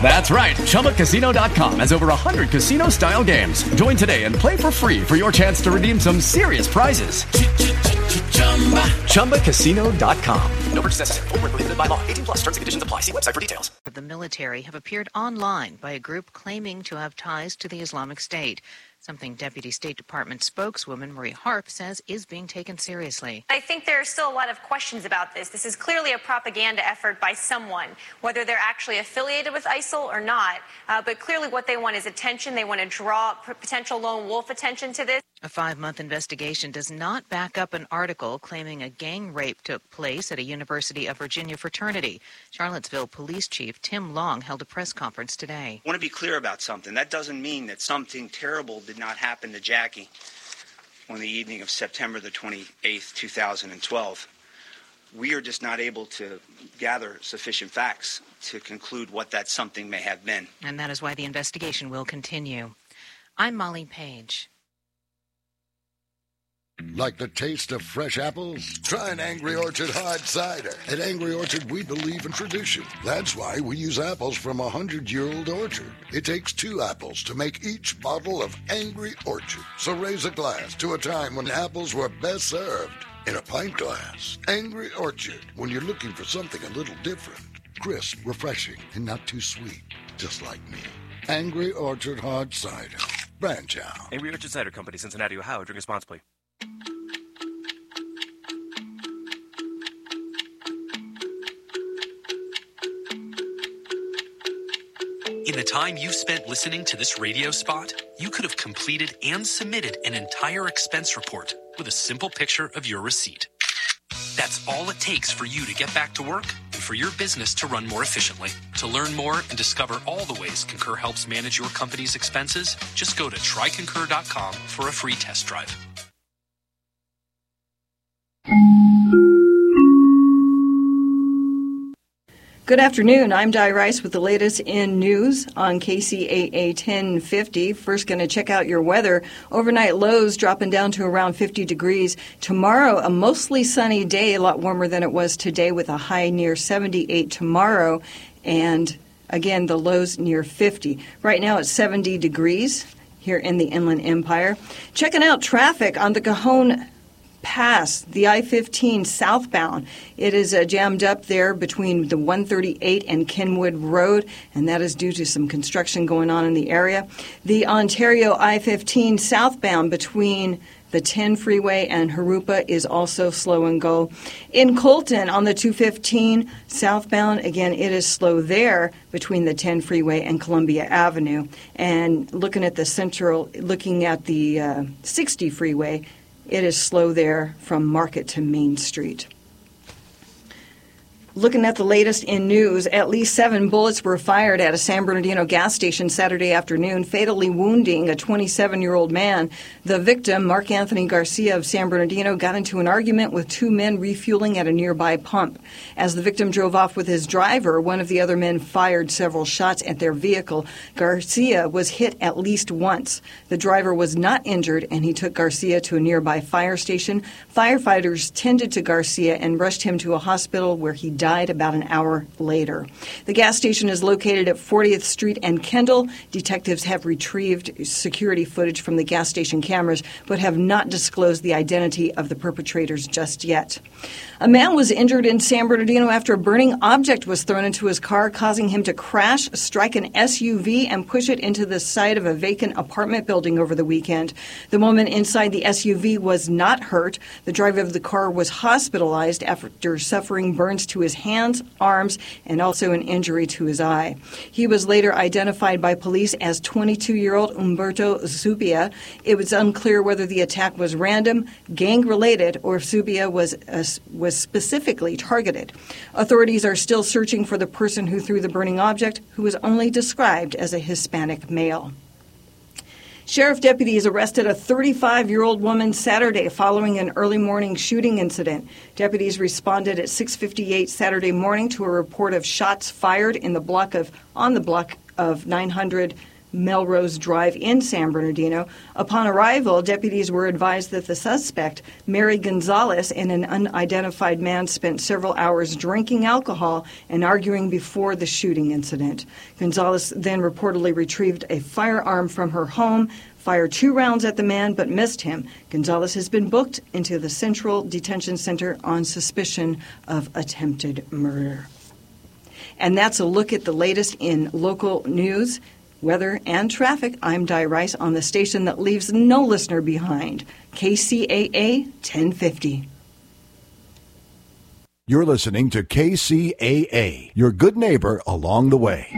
That's right. ChumbaCasino.com has over 100 casino style games. Join today and play for free for your chance to redeem some serious prizes. ChumbaCasino.com. No purchase necessary. Full prohibited by law. 18 plus terms and conditions apply. See website for details. The military have appeared online by a group claiming to have ties to the Islamic State something Deputy State Department spokeswoman Marie Harf says is being taken seriously. I think there are still a lot of questions about this. This is clearly a propaganda effort by someone, whether they're actually affiliated with ISIL or not. Uh, but clearly, what they want is attention. They want to draw potential lone wolf attention to this. A five month investigation does not back up an article claiming a gang rape took place at a University of Virginia fraternity. Charlottesville Police Chief Tim Long held a press conference today. I want to be clear about something. That doesn't mean that something terrible did not happen to Jackie on the evening of September the 28th, 2012. We are just not able to gather sufficient facts to conclude what that something may have been. And that is why the investigation will continue. I'm Molly Page. Like the taste of fresh apples? Try an Angry Orchard hard cider. At Angry Orchard, we believe in tradition. That's why we use apples from a hundred year old orchard. It takes two apples to make each bottle of Angry Orchard. So raise a glass to a time when apples were best served in a pint glass. Angry Orchard, when you're looking for something a little different. Crisp, refreshing, and not too sweet. Just like me. Angry Orchard Hard Cider. Branch out. Angry Orchard Cider Company, Cincinnati, Ohio. Drink responsibly. The time you've spent listening to this radio spot, you could have completed and submitted an entire expense report with a simple picture of your receipt. That's all it takes for you to get back to work and for your business to run more efficiently. To learn more and discover all the ways Concur helps manage your company's expenses, just go to tryconcur.com for a free test drive. Good afternoon. I'm Di Rice with the latest in news on KCAA 1050. First, going to check out your weather. Overnight lows dropping down to around 50 degrees. Tomorrow, a mostly sunny day, a lot warmer than it was today, with a high near 78 tomorrow. And again, the lows near 50. Right now, it's 70 degrees here in the Inland Empire. Checking out traffic on the Cajon Pass, the I 15 southbound. It is uh, jammed up there between the 138 and Kenwood Road, and that is due to some construction going on in the area. The Ontario I 15 southbound between the 10 freeway and Jurupa is also slow and go. In Colton on the 215 southbound, again, it is slow there between the 10 freeway and Columbia Avenue. And looking at the central, looking at the uh, 60 freeway, it is slow there from Market to Main Street. Looking at the latest in news, at least seven bullets were fired at a San Bernardino gas station Saturday afternoon, fatally wounding a 27 year old man. The victim, Mark Anthony Garcia of San Bernardino, got into an argument with two men refueling at a nearby pump. As the victim drove off with his driver, one of the other men fired several shots at their vehicle. Garcia was hit at least once. The driver was not injured, and he took Garcia to a nearby fire station. Firefighters tended to Garcia and rushed him to a hospital where he died died about an hour later. The gas station is located at 40th Street and Kendall. Detectives have retrieved security footage from the gas station cameras, but have not disclosed the identity of the perpetrators just yet. A man was injured in San Bernardino after a burning object was thrown into his car, causing him to crash, strike an SUV, and push it into the side of a vacant apartment building over the weekend. The woman inside the SUV was not hurt. The driver of the car was hospitalized after suffering burns to his hands, arms, and also an injury to his eye. He was later identified by police as 22 year old Umberto Zubia. It was unclear whether the attack was random, gang related, or if Zubia was, uh, was specifically targeted. Authorities are still searching for the person who threw the burning object, who was only described as a Hispanic male. Sheriff deputies arrested a 35 year old woman Saturday following an early morning shooting incident. Deputies responded at 6:58 Saturday morning to a report of shots fired in the block of on the block of 900 Melrose Drive in San Bernardino. Upon arrival, deputies were advised that the suspect, Mary Gonzalez, and an unidentified man spent several hours drinking alcohol and arguing before the shooting incident. Gonzalez then reportedly retrieved a firearm from her home, fired two rounds at the man but missed him. Gonzalez has been booked into the Central Detention Center on suspicion of attempted murder. And that's a look at the latest in local news weather, and traffic, I'm Di Rice on the station that leaves no listener behind, KCAA 1050. You're listening to KCAA, your good neighbor along the way.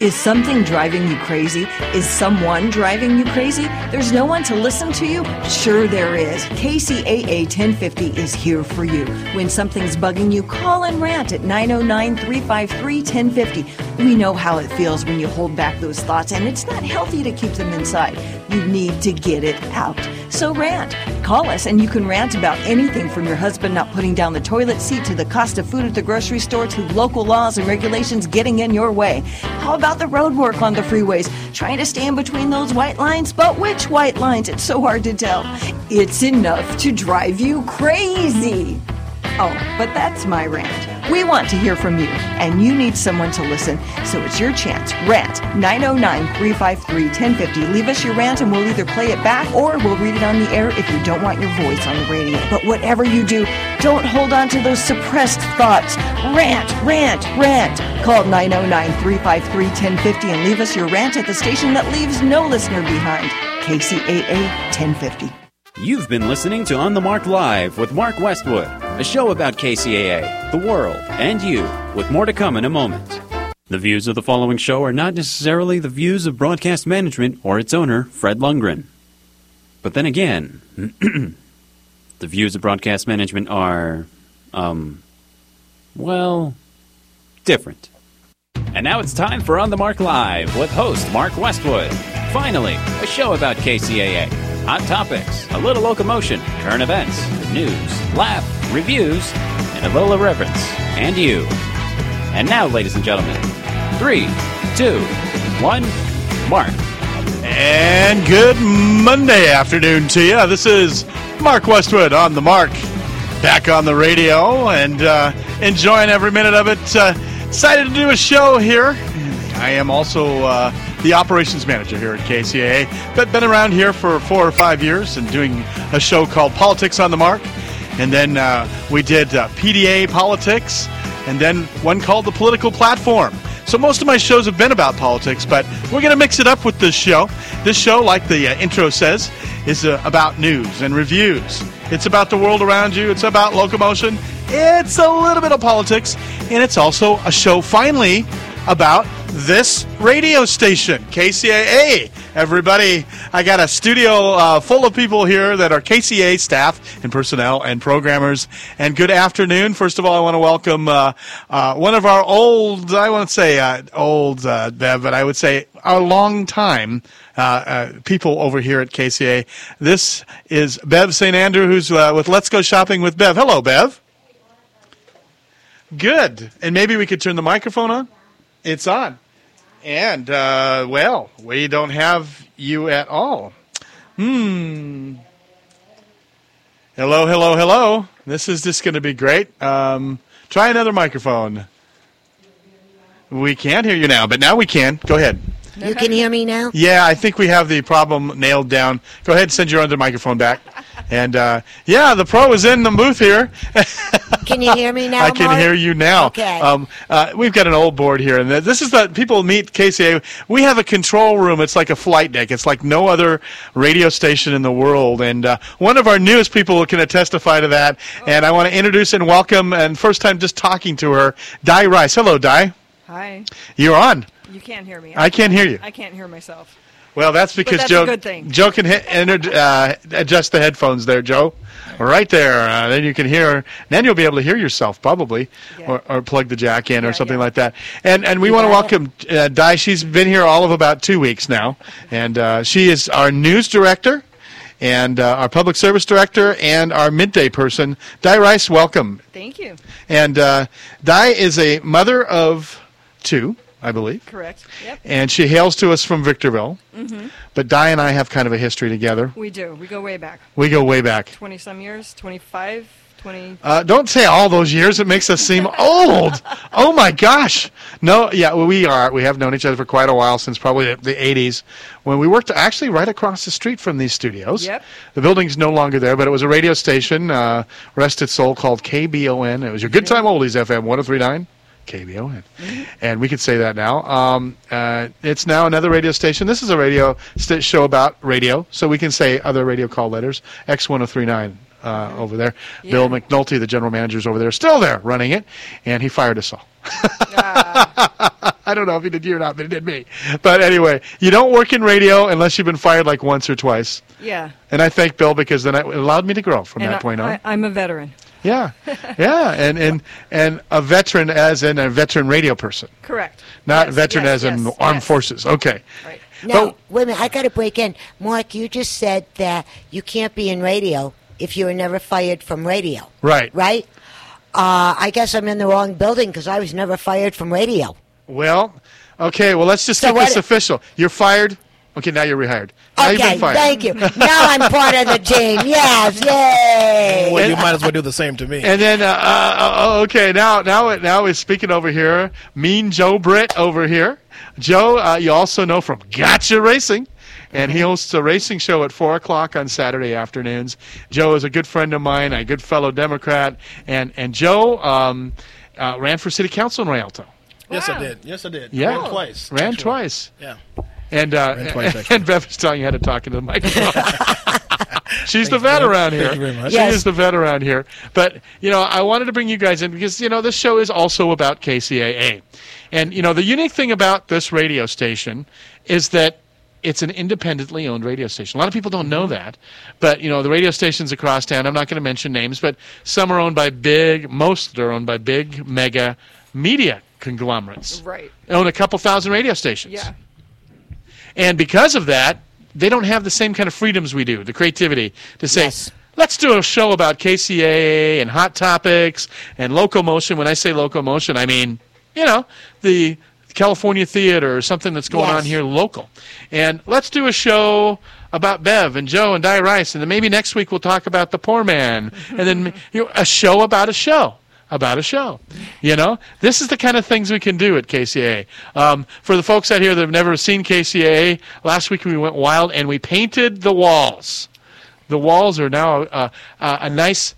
Is something driving you crazy? Is someone driving you crazy? There's no one to listen to you? Sure, there is. KCAA 1050 is here for you. When something's bugging you, call and rant at 909 353 1050. We know how it feels when you hold back those thoughts, and it's not healthy to keep them inside. You need to get it out. So rant. Call us and you can rant about anything from your husband not putting down the toilet seat to the cost of food at the grocery store to local laws and regulations getting in your way. How about the road work on the freeways? Trying to stand between those white lines? But which white lines? It's so hard to tell. It's enough to drive you crazy. Oh, but that's my rant. We want to hear from you, and you need someone to listen, so it's your chance. Rant 909 353 1050. Leave us your rant, and we'll either play it back or we'll read it on the air if you don't want your voice on the radio. But whatever you do, don't hold on to those suppressed thoughts. Rant, rant, rant. Call 909 353 1050 and leave us your rant at the station that leaves no listener behind. KCAA 1050. You've been listening to On the Mark Live with Mark Westwood, a show about KCAA, the world, and you, with more to come in a moment. The views of the following show are not necessarily the views of broadcast management or its owner, Fred Lundgren. But then again, the views of broadcast management are, um, well, different. And now it's time for On the Mark Live with host Mark Westwood. Finally, a show about KCAA. Hot topics, a little locomotion, current events, news, laugh, reviews, and a little irreverence. And you. And now, ladies and gentlemen, three, two, one, Mark. And good Monday afternoon to you. This is Mark Westwood on the Mark, back on the radio and uh, enjoying every minute of it. Uh, excited to do a show here. I am also uh, the operations manager here at KCAA. But been around here for four or five years and doing a show called Politics on the Mark. And then uh, we did uh, PDA Politics, and then one called The Political Platform. So most of my shows have been about politics, but we're going to mix it up with this show. This show, like the uh, intro says, is uh, about news and reviews. It's about the world around you. It's about locomotion. It's a little bit of politics, and it's also a show finally about this radio station, KCAA. Everybody, I got a studio uh, full of people here that are KCAA staff and personnel and programmers. And good afternoon. First of all, I want to welcome uh, uh, one of our old, I won't say uh, old, uh, Bev, but I would say our long time uh, people over here at KCA. This is Bev St. Andrew, who's with Let's Go Shopping with Bev. Hello, Bev. Good. And maybe we could turn the microphone on? It's on. And, uh, well, we don't have you at all. Hmm. Hello, hello, hello. This is just going to be great. Um, try another microphone. We can't hear you now, but now we can. Go ahead. You can hear me now? Yeah, I think we have the problem nailed down. Go ahead and send your other microphone back. And uh, yeah, the pro is in the booth here. Can you hear me now? I can Mark? hear you now. Okay. Um, uh, we've got an old board here, and this is the people meet KCA. We have a control room. It's like a flight deck. It's like no other radio station in the world. And uh, one of our newest people can testify to that. And I want to introduce and welcome, and first time just talking to her, Di Rice. Hello, Di. Hi. You're on. You can't hear me. I can't hear you. I can't hear myself. Well, that's because that's Joe. a good thing. Joe can hit, enter, uh, adjust the headphones there, Joe. Right there. Uh, then you can hear. Then you'll be able to hear yourself probably, or, or plug the jack in or something like that. And and we want to welcome uh, Di. She's been here all of about two weeks now, and uh, she is our news director. And uh, our public service director and our midday person, Di Rice, welcome. Thank you. And uh, Di is a mother of two, I believe. Correct. Yep. And she hails to us from Victorville. Mm-hmm. But Di and I have kind of a history together. We do. We go way back. We go way back. 20 some years, 25, 20. Uh, don't say all those years. It makes us seem old. Oh my gosh. No, yeah, well, we are. We have known each other for quite a while since probably the, the 80s when we worked actually right across the street from these studios. Yep. The building's no longer there, but it was a radio station, uh, rest its soul, called KBON. It was your Good Time Oldies FM 1039. KBON. And we could say that now. Um, uh, it's now another radio station. This is a radio st- show about radio, so we can say other radio call letters. X1039 uh, over there. Bill McNulty, the general manager, is over there, still there running it, and he fired us all. I don't know if he did you or not, but he did me. But anyway, you don't work in radio unless you've been fired like once or twice. Yeah. And I thank Bill because then it allowed me to grow from and that I, point on. I, I'm a veteran. Yeah, yeah, and and and a veteran as in a veteran radio person, Correct. not Yes, veteran yes, as in yes, armed yes. forces. Okay. Right. Now, wait a minute. I got to break in. Mark, you just said that you can't be in radio if you were never fired from radio. Right. Right? Uh, I guess I'm in the wrong building because I was never fired from radio. Well, okay. Well, let's just So get this official. You're fired. Okay, now you're rehired. Now you've okay, been fired. thank you. Now I'm part of the team. Yes, yay! Well, you might as well do the same to me. And then, uh, uh, uh, okay, now, now, it, now is speaking over here. Mean Joe Britt over here. Joe, uh, you also know from Gotcha Racing, and he hosts a racing show at four o'clock on Saturday afternoons. Joe is a good friend of mine, a good fellow Democrat, and and Joe um, uh, ran for city council in Rialto. Yes, I did. Yes, I did. Yeah, Ran twice. Ran actually. twice. Yeah. And uh, Ran twice, actually. and Bev is telling you how to talk into the microphone. She's the Thank vet you. around Thank here. you very much. She Yes. is the vet around here. But you know, I wanted to bring you guys in because you know this show is also about KCAA, and you know the unique thing about this radio station is that it's an independently owned radio station. A lot of people don't know that, but you know the radio stations across town. I'm not going to mention names, but some are owned by big. Most are owned by big mega media conglomerates. Right. Own a couple thousand radio stations. Yeah. And because of that, they don't have the same kind of freedoms we do, the creativity to say, let's do a show about KCAA and hot topics and locomotion. When I say locomotion, I mean, you know, the California Theater or something that's going on here local. And let's do a show about Bev and Joe and Di Rice. And then maybe next week we'll talk about the poor man. and then you know, a show about a show about a show. You know, this is the kind of things we can do at KCAA. Um, for the folks out here that have never seen KCAA, last week we went wild and we painted the walls. The walls are now uh, uh, a nice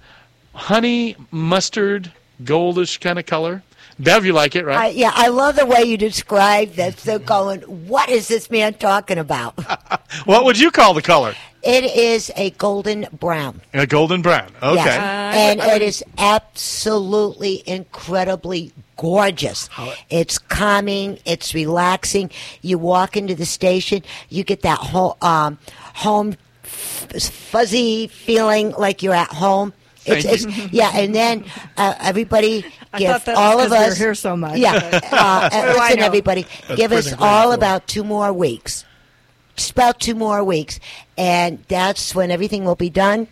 honey mustard goldish kind of color. Bev, you like it, I, right? yeah, I love the way you describe this. They're going, what is this man talking about? what would you call the color? It is a golden brown. A golden brown. Okay. Yes. and it is absolutely incredibly gorgeous. It's calming. It's relaxing. You walk into the station, you get that whole um, home f- fuzzy feeling like you're at home. It's, it's yeah, and then uh, everybody I give thought that's all of 'cause we were us here so much, Yeah, uh, What do I listen, everybody, That's give us all for. about two more weeks. Just about two more weeks, and that's when everything will be done.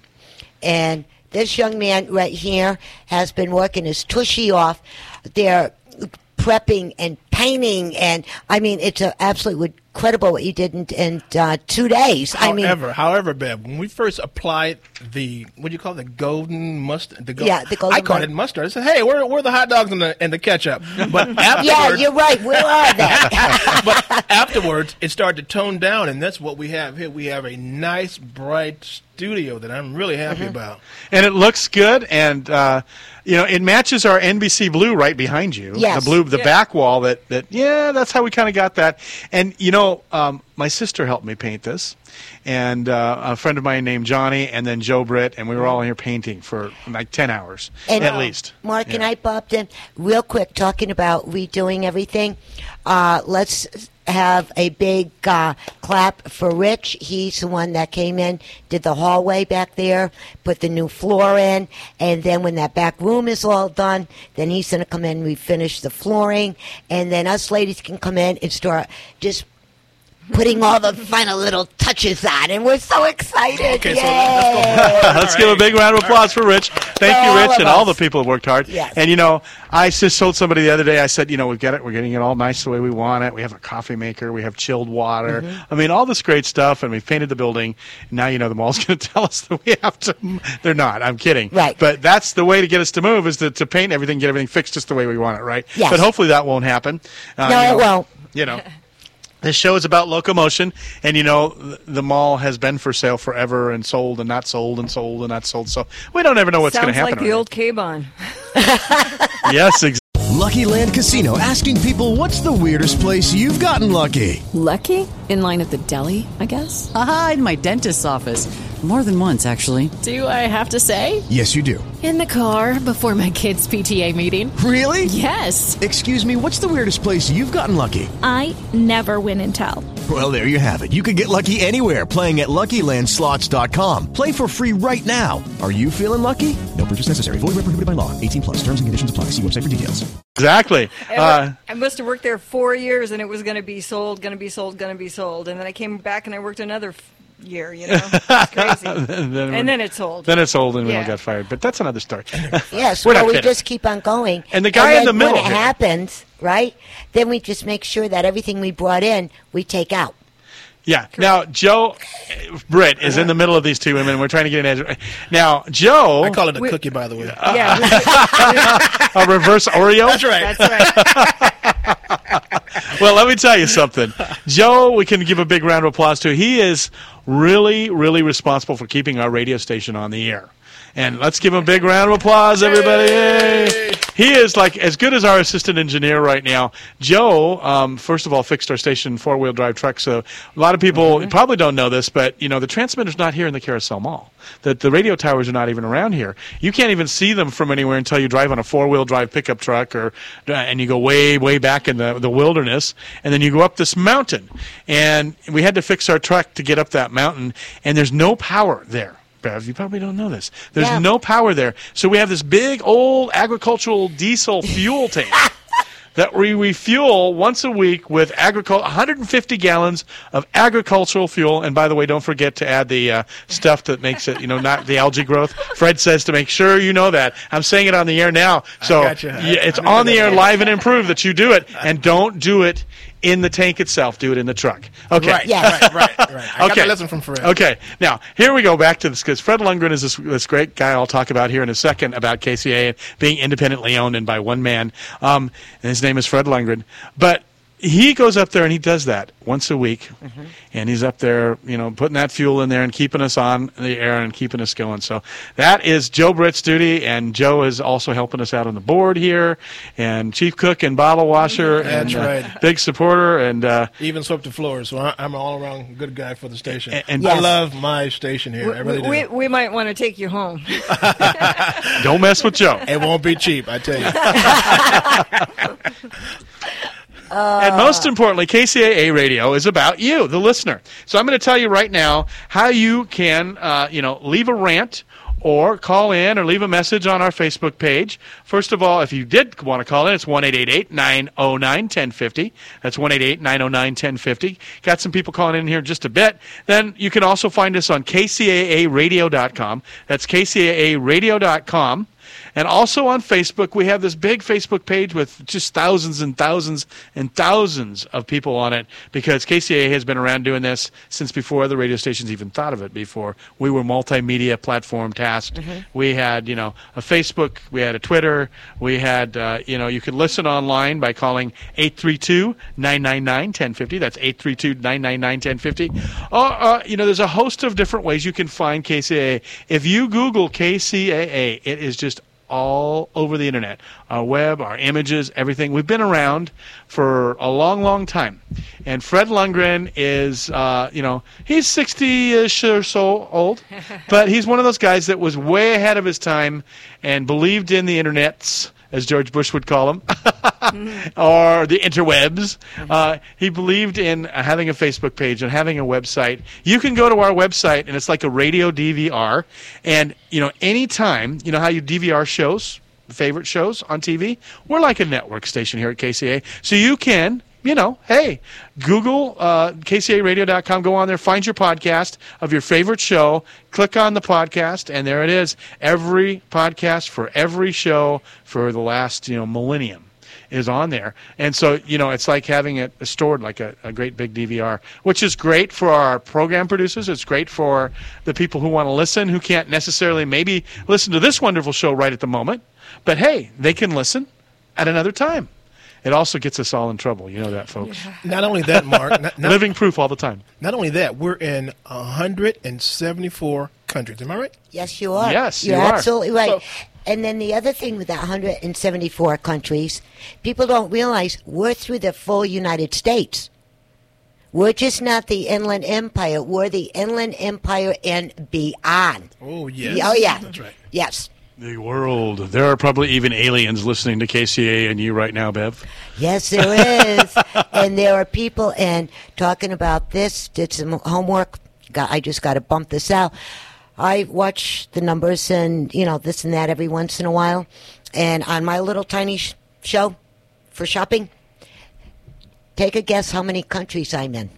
And this young man right here has been working his tushy off. They're prepping and painting, and I mean, it's an absolutely incredible what you did in, in uh, two days. I mean, However, however, Bev, when we first applied the what do you call it, the golden mustard? The Yeah, the golden I called mu- it mustard. I said, "Hey, where where are the hot dogs and the and the ketchup?" But yeah, you're right. Where are they? but afterwards, it started to tone down, and that's what we have here. We have a nice, bright studio that I'm really happy Mm-hmm. about. and it looks good and uh, you know it matches our NBC blue right behind you Yes. the blue the Yeah. back wall that that yeah that's how we kind of got that. And you know um, my sister helped me paint this. And uh, a friend of mine named Johnny and then Joe Britt and we were all here painting for like 10 hours And- at least. Mark and I popped in real quick talking about redoing everything. Uh, let's have a big uh, clap for Rich. He's the one that came in, did the hallway back there, put the new floor in, and then when that back room is all done, then he's going to come in and refinish the flooring, and then us ladies can come in and start just putting all the final little touches on, and we're so excited. Okay, so Yay! Let's give a big round of applause for Rich. Thank For you, Rich, of and all the people who worked hard. Yes. And you know, I just told somebody the other day. I said, you know, we've got it. We're getting it all nice the way we want it. We have a coffee maker. We have chilled water. Mm-hmm. I mean, all this great stuff, and we've painted the building. Now you know the mall's going to tell us that we have to. They're not. I'm kidding. Right. But that's the way to get us to move is to, to paint everything, get everything fixed just the way we want it. Right. Yes. But hopefully that won't happen. Uh, No, you it won't. You know. This show is about locomotion, and you know the mall has been for sale forever, and sold and not sold, and sold and not sold. So we don't ever know what's going to Sounds happen. like the old K-Bon. yes, exactly. Lucky Land Casino asking people what's the weirdest place you've gotten lucky? Lucky? In line at the deli, I guess? Aha, in my dentist's office. More than once, actually. Do I have to say? Yes, you do. In the car before my kids' PTA meeting. Really? Yes. Excuse me, what's the weirdest place you've gotten lucky? I never win and tell. Well, there you have it. You can get lucky anywhere playing at LuckyLandSlots.com. Play for free right now. Are you feeling lucky? No purchase necessary. Void where prohibited by law. 18 plus. Terms and conditions apply. See website for details. Exactly. Uh, I must have worked there four years, and it was going to be sold, going to be sold, going to be sold, and then I came back and I worked another f- year. You know, it's crazy. and, and then it sold. Then it sold, and we all Yeah. got fired. But that's another story. Yes, We're well, we kidding. just keep on going. And the guy in then the middle When it here- happens, right? Then we just make sure that everything we brought in, we take out. Yeah. Now Joe uh, Britt is in the middle of these two women. We're trying to get an edge. Now Joe, I call it a cookie, by the way. Yeah. a reverse Oreo. That's right. that's right. well, let me tell you something. Joe, we can give a big round of applause to. He is really, really responsible for keeping our radio station on the air. And let's give him a big round of applause, everybody. Yay! He is like as good as our assistant engineer right now. Joe, um, first of all, fixed our station four wheel drive truck. So a lot of people probably don't know this, but you know the transmitter's not here in the Carousel Mall. That the radio towers are not even around here. You can't even see them from anywhere until you drive on a four wheel drive pickup truck, or and you go way, way back in the the wilderness, and then you go up this mountain. And we had to fix our truck to get up that mountain, and there's no power there. Bev, you probably don't know this. There's Yeah. no power there. So we have this big old agricultural diesel fuel tank that we refuel once a week with agricul 150 gallons of agricultural fuel. And by the way, don't forget to add the uh, stuff that makes it, you know, not the algae growth. Fred says to make sure you know that. I'm saying it on the air now. So gotcha. yeah, it's on the air live and improved that you do it. And don't do it in the tank itself. Do it in the truck. Okay. Right, right, right, right. I got Okay. the lesson from Fred. Okay, now here we go back to this because Fred Lundgren is this, this great guy I'll talk about here in a second about KCA and being independently owned and by one man. Um, and his name is Fred Lundgren. But he goes up there and he does that once a week, and he's up there, you know, putting that fuel in there and keeping us on the air and keeping us going. So that is Joe Britt's duty, and Joe is also helping us out on the board here, and chief cook and bottle washer, That's and uh, big supporter, and uh, Even swept the floors, so I- I'm an all-around good guy for the station. And- and- I love my station here. I really do. we, we might want to take you home. don't mess with Joe. It won't be cheap, I tell you. and most importantly, KCAA Radio is about you, the listener. So I'm going to tell you right now how you can, uh, you know, leave a rant or call in or leave a message on our Facebook page. First of all, if you did want to call in, it's 1-888-909-1050. That's 1-888-909-1050. Got some people calling in here just a bit. Then you can also find us on kcaaradio.com. That's kcaaradio.com. And also on Facebook, we have this big Facebook page with just thousands and thousands and thousands of people on it because KCAA has been around doing this since before other radio stations even thought of it before. We were multimedia platform tasked. Mhm. We had, you know, a Facebook, we had a Twitter, we had, uh, you know, you could listen online by calling 832-999-1050. That's 832-999-1050. Or, uh, you know, there's a host of different ways you can find KCAA. If you Google KCAA, it is just all over the internet. Our web, our images, everything. We've been around for a long, long time. And Fred Lundgren is, uh, you know, he's 60-ish or so old, but he's one of those guys that was way ahead of his time and believed in the internets, as George Bush would call them, mm-hmm. or the interwebs. Mm-hmm. Uh, he believed in uh, having a Facebook page and having a website. You can go to our website, and it's like a radio DVR. And you know, anytime you know how you DVR shows, favorite shows on TV, we're like a network station here at KCA. So you can. You know, hey, Google uh, KCARadio.com, go on there, find your podcast of your favorite show, click on the podcast, and there it is. Every podcast for every show for the last, you know, millennium is on there. And so, you know, it's like having it stored like a, a great big DVR, which is great for our program producers. It's great for the people who want to listen, who can't necessarily maybe listen to this wonderful show right at the moment. But hey, they can listen at another time. It also gets us all in trouble. You know that, folks. Not only that, Mark. Not, not, Living proof all the time. not only that, we're in 174 countries. Am I right? Yes, you are. Yes, you're you are. absolutely right. So- and then the other thing with that 174 countries, people don't realize we're through the full United States. We're just not the Inland Empire. We're the Inland Empire and beyond. Oh, yes. Oh, yeah. That's right. Yes. The world. There are probably even aliens listening to KCA and you right now, Bev. Yes, there is. and there are people, and talking about this, did some homework. Got, I just got to bump this out. I watch the numbers and, you know, this and that every once in a while. And on my little tiny sh- show for shopping, take a guess how many countries I'm in.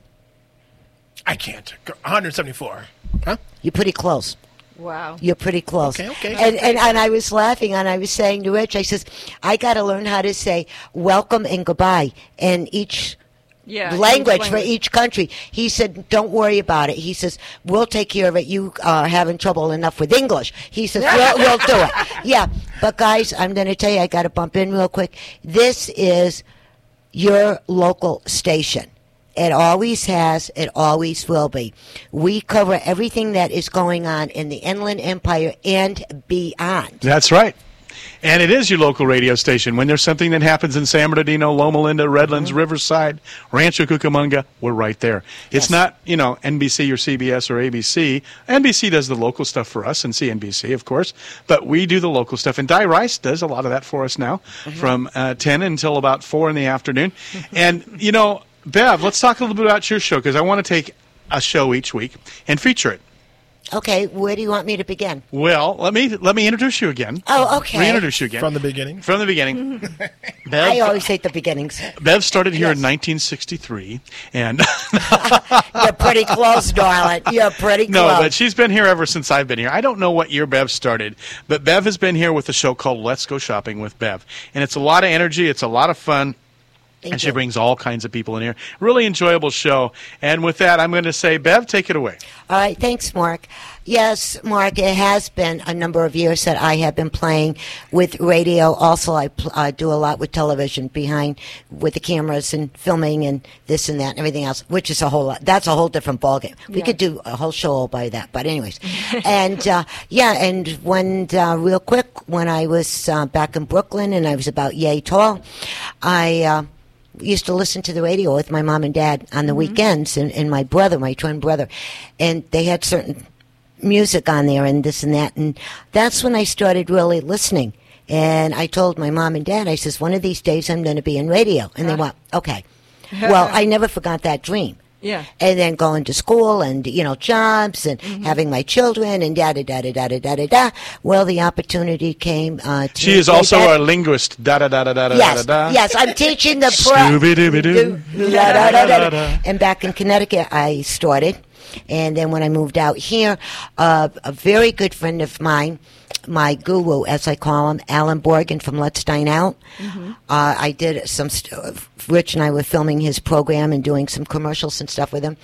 I can't. 174. Huh? You're pretty close. Wow. You're pretty close. Okay, okay. And, and and I was laughing and I was saying to Rich, I says, I got to learn how to say welcome and goodbye in each Yeah, language each for each country. He said, "Don't worry about it." He says, "We'll take care of it. You are having trouble enough with English." He says, "We'll, we'll do it." Yeah, but guys, I'm going to tell you, I got to bump in real quick. This is your local station. It always has. It always will be. We cover everything that is going on in the Inland Empire and beyond. That's right. And it is your local radio station. When there's something that happens in San Bernardino, Loma Linda, Redlands, Mm-hmm. Riverside, Rancho Cucamonga, we're right there. It's not, you know, NBC or CBS or ABC. NBC does the local stuff for us and CNBC, of course, but we do the local stuff. And Di Rice does a lot of that for us now Mm-hmm. from uh, 10 until about 4 in the afternoon. and, you know, Bev, let's talk a little bit about your show because I want to take a show each week and feature it. Okay, where do you want me to begin? Well, let me let me introduce you again. Oh, okay. Reintroduce you again From the beginning. From the beginning. Bev, I always hate the beginnings. Bev started here in 1963, and You're pretty close, darling. You're pretty close. no, close. but she's been here ever since I've been here. I don't know what year Bev started, but Bev has been here with a show called Let's Go Shopping with Bev, and it's a lot of energy. It's a lot of fun. Thank and she brings all kinds of people in here. Really enjoyable show. And with that, I'm going to say, Bev, take it away. All right, thanks, Mark. Yes, Mark, it has been a number of years that I have been playing with radio. Also, I pl- uh, do a lot with television behind with the cameras and filming and this and that and everything else, which is a whole lot. That's a whole different ballgame. We Yeah. could do a whole show all by that. But anyways, and uh, yeah, and when uh, real quick, when I was uh, back in Brooklyn and I was about yay tall, I. Used to listen to the radio with my mom and dad on the mm-hmm. weekends and, and my brother, my twin brother. And they had certain music on there and this and that. And that's when I started really listening. And I told my mom and dad, I says, one of these days I'm going to be in radio. And they went, okay. well, I never forgot that dream. Yeah. And then going to school and, you know, jobs and Mm-hmm. having my children and da da da da da da da da da. Well, the opportunity came uh, to. She is say also that- a linguist. Da da da da da da Yes, da da. yes, I'm teaching the Scooby-Dooby-Doo. Da, da, da, da, da. And back in Connecticut, I started, and then when I moved out here, uh, a very good friend of mine my guru, as I call him, Alan Borgen from Let's Dine Out. Mm-hmm. Uh, I did some. St- Rich and I were filming his program and doing some commercials and stuff with him.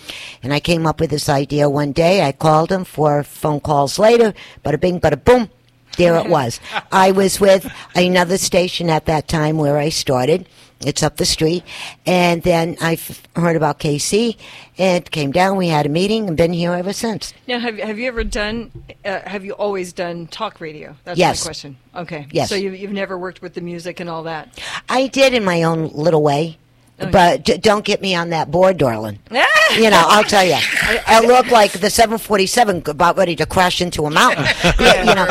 And I came up with this idea one day. I called him four phone calls later. Bada bing, bada boom. There it was. I was with another station at that time where I started. It's up the street. And then I f- heard about KC and came down. We had a meeting and been here ever since. Now, have have you ever done? Uh, have you always done talk radio? That's Yes. my question. Okay. Yes. So you've you've never worked with the music and all that. I did in my own little way. Oh, but d- don't get me on that board, darling. you know, I'll tell you, I look like the 747 about ready to crash into a mountain. Yeah, you know,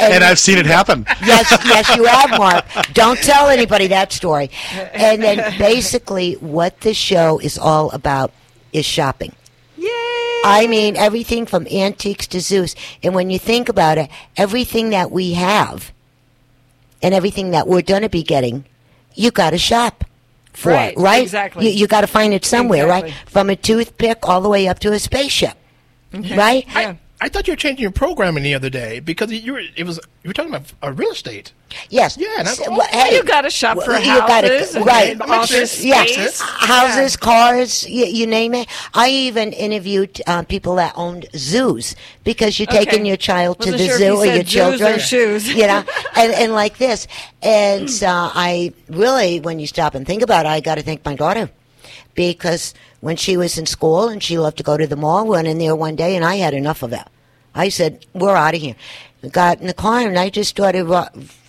and I've seen it happen. yes, yes, you have, Mark. Don't tell anybody that story. And then basically, what the show is all about is shopping. Yay! I mean, everything from antiques to Zeus. And when you think about it, everything that we have and everything that we're going to be getting, you got to shop for Right, right? exactly. You, you got to find it somewhere, Exactly. right? From a toothpick all the way up to a spaceship, right? I, I thought you were changing your programming the other day because you were it was you were talking about uh, real estate. Yes. Yeah, and I- So, oh, well, hey, you gotta shop for well, you gotta- houses right? and office yes, space. houses, cars, you, you name it. I even interviewed uh, people that owned zoos because you're Okay. taking your child to Wasn't the sure if zoo you or said your zoos children, or shoes. you know, and, and like this. And uh, I really, when you stop and think about it, I got to thank my daughter because when she was in school and she loved to go to the mall, went in there one day and I had enough of it. I said, "We're out of here." Got in the car and I just started ro-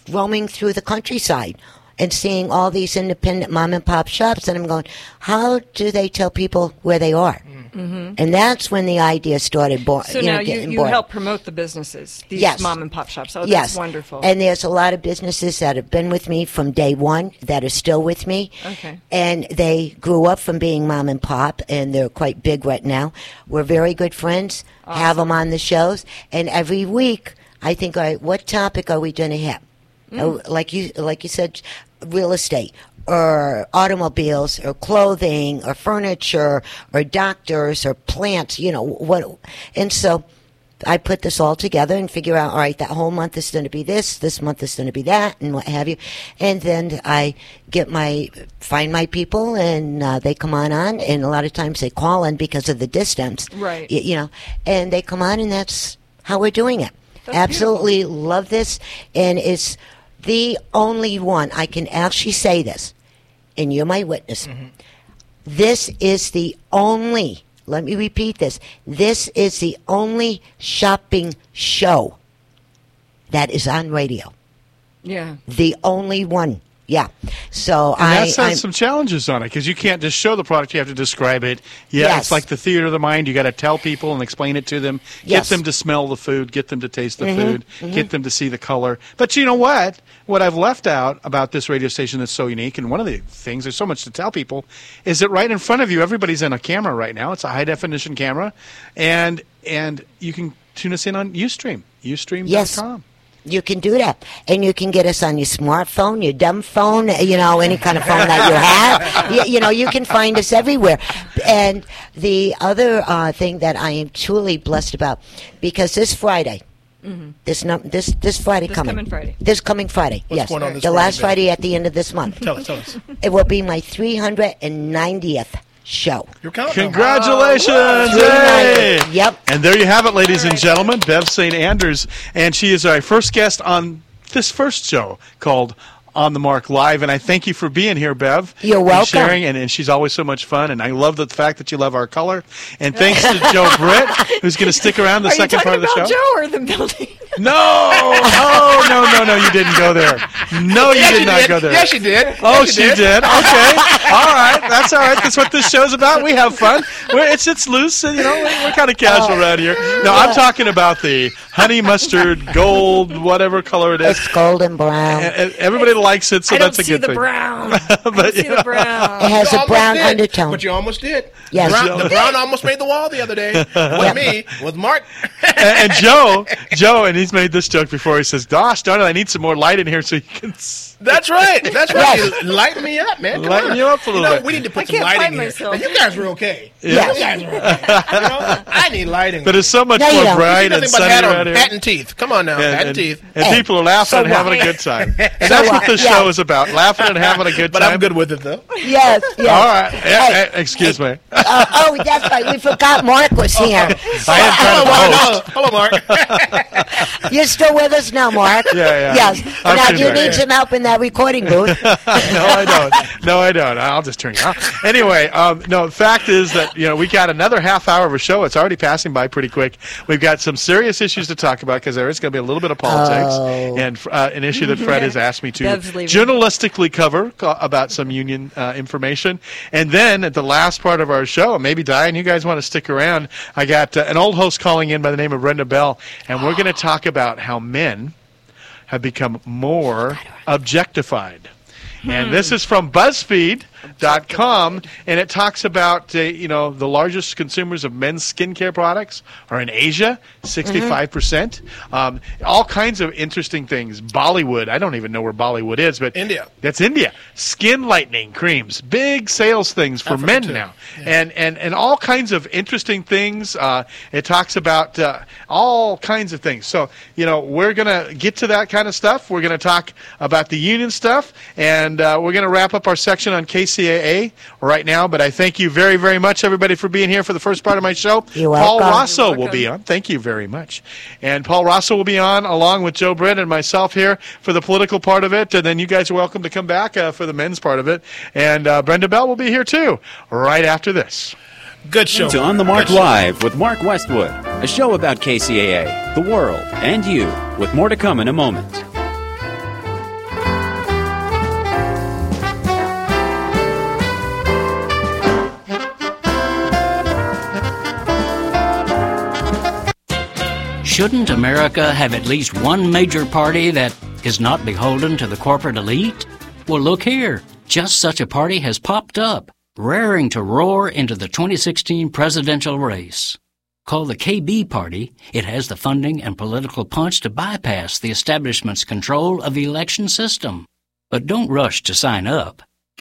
roaming through the countryside and seeing all these independent mom and pop shops, and I'm going, "How do they tell people where they are?" Mm. Mhm. And that's when the idea started. Bo- So you now know, you, you born. help promote the businesses, these Yes. mom and pop shops. Oh, yes, wonderful. And there's a lot of businesses that have been with me from day one that are still with me. Okay. And they grew up from being mom and pop, and they're quite big right now. We're very good friends. Have them on the shows, and every week I think, all right, what topic are we going to have? Mm. Oh, like you, like you said, real estate. Or automobiles, or clothing, or furniture, or doctors, or plants. You know what? And so, I put this all together and figure out, all right, that whole month is going to be this, this month is going to be that, and what have you. And then I get my, find my people and uh, they come on on, and a lot of times they call in because of the distance. Right. You know, and they come on and that's how we're doing it. Absolutely love this. And it's the only one I can actually say this, and you're my witness. Mm-hmm. This is the only, let me repeat this, this is the only shopping show that is on radio. yeah. The only one. Yeah. So And I. that has I'm- some challenges on it because you can't just show the product; you have to describe it. Yeah, Yes. it's like the theater of the mind. You got to tell people and explain it to them. Yes. Get them to smell the food. Get them to taste the Mhm, food. mhm. Get them to see the color. But you know what? What I've left out about this radio station that's so unique, and one of the things there's so much to tell people, is that right in front of you, everybody's in a camera right now. It's a high definition camera, and and you can tune us in on UStream. UStream.com. Yes. You can do that. And you can get us on your smartphone, your dumb phone, you know, any kind of phone that you have. you, you know, you can find us everywhere. And the other uh, thing that I am truly blessed about, because this Friday, Mhm. this num- this this Friday This coming, coming Friday. this coming Friday, What's yes, going on this the Friday, last? Friday at the end of this month. Tell us, tell us. It will be my 390th show. You're counting. Congratulations! Oh, Hey! Yep. And there you have it, ladies and gentlemen. Bev St. Anders. And she is our first guest on this first show called On the Mark Live. And I thank you for being here, Bev. You're and welcome. sharing, and, and she's always so much fun. And I love the fact that you love our color. And thanks to Joe Britt, who's going to stick around the Are second part of the show. Joe or the building? No! Oh, no, no, no, you didn't go there. No, you did not did. go there. Yes, you did. Oh, she you did. did. Okay. all right. That's all right. That's what this show's about. We have fun. We're, it's it's loose. and, You know, we're, we're kind of casual oh. around here. No, I'm talking about the honey mustard, gold, whatever color it is. It's golden brown. And- and Everybody likes it, so I that's don't a see good the thing. brown. but see you know, the brown. It has You a almost brown did, undertone. But you almost did. Yes. The brown, the brown almost made the wall the other day. With me, with Mark. and, and Joe, Joe, and he's made this joke before. He says, "Gosh darn it, I need some more light in here so you can." s- That's right. That's right. Yes. Lighten me up, man. Come Lighten on. you up a little you know, bit. We need to put I some can't lighting find here. Now, you guys are okay. Yes. You guys are okay. You know, I need lighting. But it's so much No, you more don't. bright and sunny hat, on, right here. hat and teeth. Come on now, and, hat and and- teeth. and Hey, people are laughing so and having a good time. And that's what what? this Yeah. show is about, laughing and having a good time. But. I'm good with it though. Yes, yes. All right. Yeah, Hey, eh, excuse me. uh, oh, that's right. We forgot Mark was here. I am Hello, kind Mark. Hello, hello, Mark. You're still with us now, Mark? Yeah, yeah. Yes. Now, do you need some help in that recording booth? no, I don't. No, I don't. I'll just turn you off. Anyway, um, no. The fact is that you know we got another half hour of a show. It's already passing by pretty quick. We've got some serious issues to talk about because there is going to be a little bit of politics Oh. and uh, an issue that Fred has asked me to journalistically cover co- about some union uh, information. And then at the last part of our show, maybe Diane, you guys want to stick around. I got uh, an old host calling in by the name of Brenda Bell, and we're going to talk about how men have become more objectified. And this is from BuzzFeed.com, and it talks about uh, you know the largest consumers of men's skincare products are in Asia, 65 percent. Um, all kinds of interesting things. Bollywood, I don't even know where Bollywood is, but India. That's India. Skin lightening creams, big sales things for Africa men too. now, and and and all kinds of interesting things. Uh, it talks about uh, all kinds of things. So you know we're gonna get to that kind of stuff. We're gonna talk about the union stuff, and uh, we're gonna wrap up our section on KCAA right now. But I thank you very very much everybody for being here for the first part of my show. You're Paul welcome. Rosso will be on. Thank you very much. And Paul Rosso will be on along with Joe Britt and myself here for the political part of it. And then you guys are welcome to come back uh, for the men's part of it. And uh, Brenda Bell will be here too right after this. Good show. To On the Mark Live with Mark Westwood, a show about KCAA, the world, and you, with more to come in a moment. Shouldn't America have at least one major party that is not beholden to the corporate elite? Well, look here. Just such a party has popped up, raring to roar into the 2016 presidential race. Called the KB Party, it has the funding and political punch to bypass the establishment's control of the election system. But don't rush to sign up.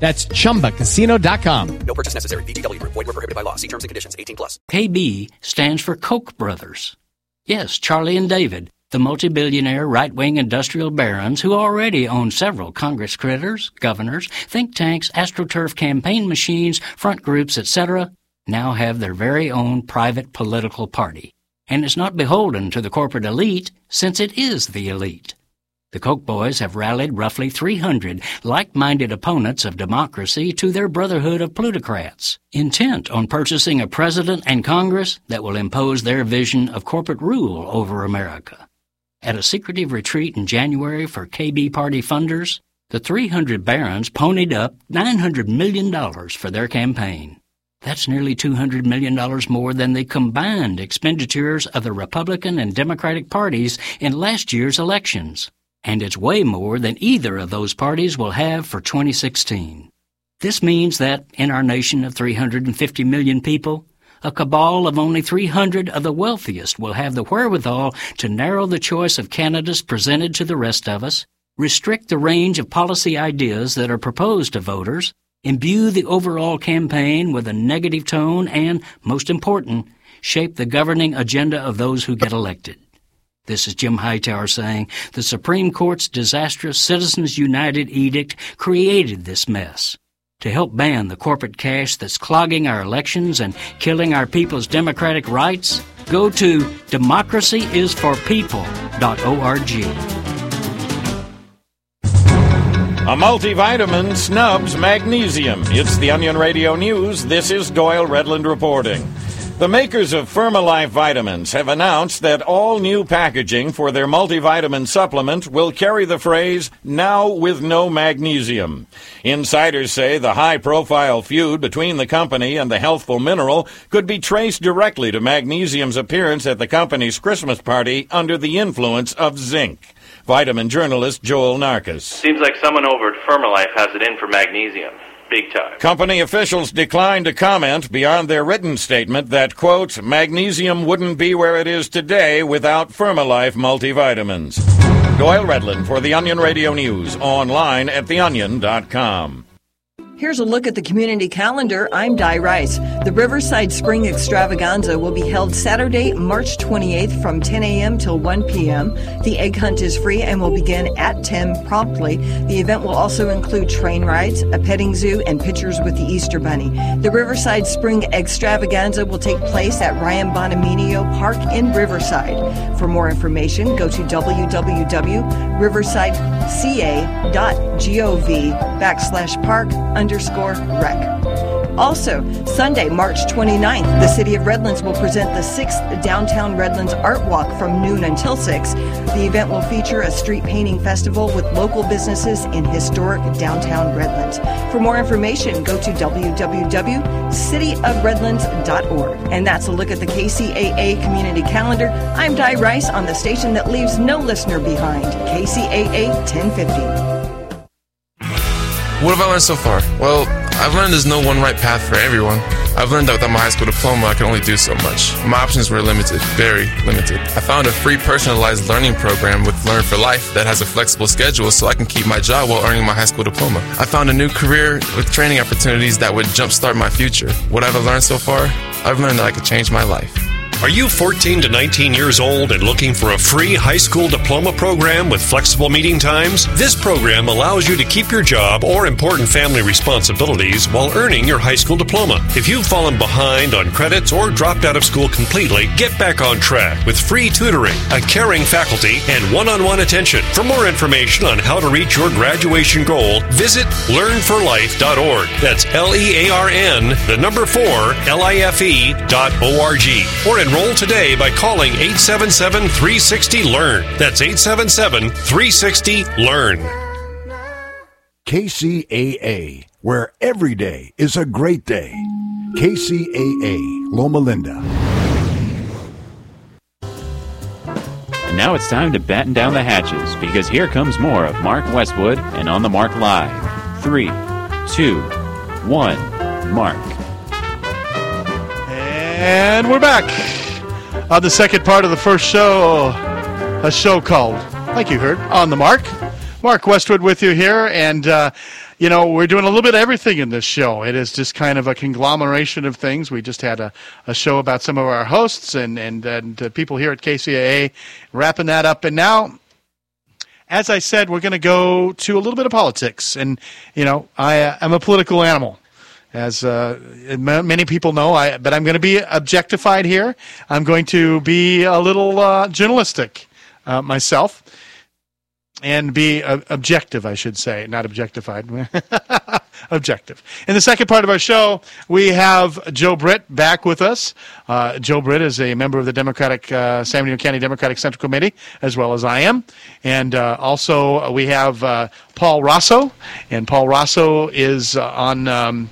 That's chumbacasino.com. No purchase necessary. VGW Group. Void where prohibited by law. See terms and conditions. 18 plus. KB stands for Koch brothers. Yes, Charlie and David, the multi-billionaire right-wing industrial barons who already own several Congress critters, governors, think tanks, astroturf campaign machines, front groups, etc., now have their very own private political party. And is not beholden to the corporate elite, since it is the elite. The Koch boys have rallied roughly 300 like-minded opponents of democracy to their brotherhood of plutocrats, intent on purchasing a president and Congress that will impose their vision of corporate rule over America. At a secretive retreat in January for KB party funders, the 300 barons ponied up $900 million for their campaign. That's nearly $200 million more than the combined expenditures of the Republican and Democratic parties in last year's elections and it's way more than either of those parties will have for 2016. This means that in our nation of 350 million people, a cabal of only 300 of the wealthiest will have the wherewithal to narrow the choice of candidates presented to the rest of us, restrict the range of policy ideas that are proposed to voters, imbue the overall campaign with a negative tone, and, most important, shape the governing agenda of those who get elected. This is Jim Hightower saying the Supreme Court's disastrous Citizens United edict created this mess. To help ban the corporate cash that's clogging our elections and killing our people's democratic rights, go to democracyisforpeople.org. A multivitamin snubs magnesium. It's the Onion Radio News. This is Doyle Redland reporting. The makers of Firmalife vitamins have announced that all new packaging for their multivitamin supplement will carry the phrase, now with no magnesium. Insiders say the high profile feud between the company and the healthful mineral could be traced directly to magnesium's appearance at the company's Christmas party under the influence of zinc. Vitamin journalist Joel Narcus. Seems like someone over at Firmalife has it in for magnesium. Big time. Company officials declined to comment beyond their written statement that, quote, magnesium wouldn't be where it is today without Firmalife multivitamins. Doyle Redland for the Onion Radio News, online at theonion.com. Here's a look at the community calendar. I'm Di Rice. The Riverside Spring Extravaganza will be held Saturday, March 28th from 10 a.m. till 1 p.m. The egg hunt is free and will begin at 10 promptly. The event will also include train rides, a petting zoo, and pictures with the Easter Bunny. The Riverside Spring Extravaganza will take place at Ryan Bonaminio Park in Riverside. For more information, go to www.riversideca.gov backslash park underscore rec. Also, Sunday, March 29th, the City of Redlands will present the sixth Downtown Redlands Art Walk from noon until 6. The event will feature a street painting festival with local businesses in historic downtown Redlands. For more information, go to www.cityofredlands.org. And that's a look at the KCAA community calendar. I'm Di Rice on the station that leaves no listener behind, KCAA 1050. What have I learned so far? Well, I've learned there's no one right path for everyone. I've learned that without my high school diploma, I can only do so much. My options were limited, very limited. I found a free personalized learning program with Learn for Life that has a flexible schedule so I can keep my job while earning my high school diploma. I found a new career with training opportunities that would jumpstart my future. What I've learned so far? I've learned that I could change my life. Are you 14 to 19 years old and looking for a free high school diploma program with flexible meeting times? This program allows you to keep your job or important family responsibilities while earning your high school diploma. If you've fallen behind on credits or dropped out of school completely, get back on track with free tutoring, a caring faculty, and one on one attention. For more information on how to reach your graduation goal, visit learnforlife.org. That's L E A R N, the number 4, L I F E dot O R G. Or enroll today by calling 877 360 LEARN. That's 877 360 LEARN. KCAA, where every day is a great day. KCAA, Loma Linda. And now it's time to batten down the hatches because here comes more of Mark Westwood and On the Mark Live. Three, two, one, Mark. And we're back on the second part of the first show, a show called, like you heard, On the Mark. Mark Westwood with you here, and uh, you know we're doing a little bit of everything in this show. It is just kind of a conglomeration of things. We just had a, a show about some of our hosts and and, and uh, people here at KCAA, wrapping that up, and now. As I said, we're going to go to a little bit of politics, and you know, I am a political animal as uh, many people know. I, but I'm going to be objectified here. I'm going to be a little uh, journalistic uh, myself and be uh, objective, I should say, not objectified. objective. In the second part of our show, we have Joe Britt back with us. Uh, Joe Britt is a member of the Democratic uh, San Bernardino County Democratic Central Committee, as well as I am. And uh, also we have uh, Paul Rosso, and Paul Rosso is uh, on. Um,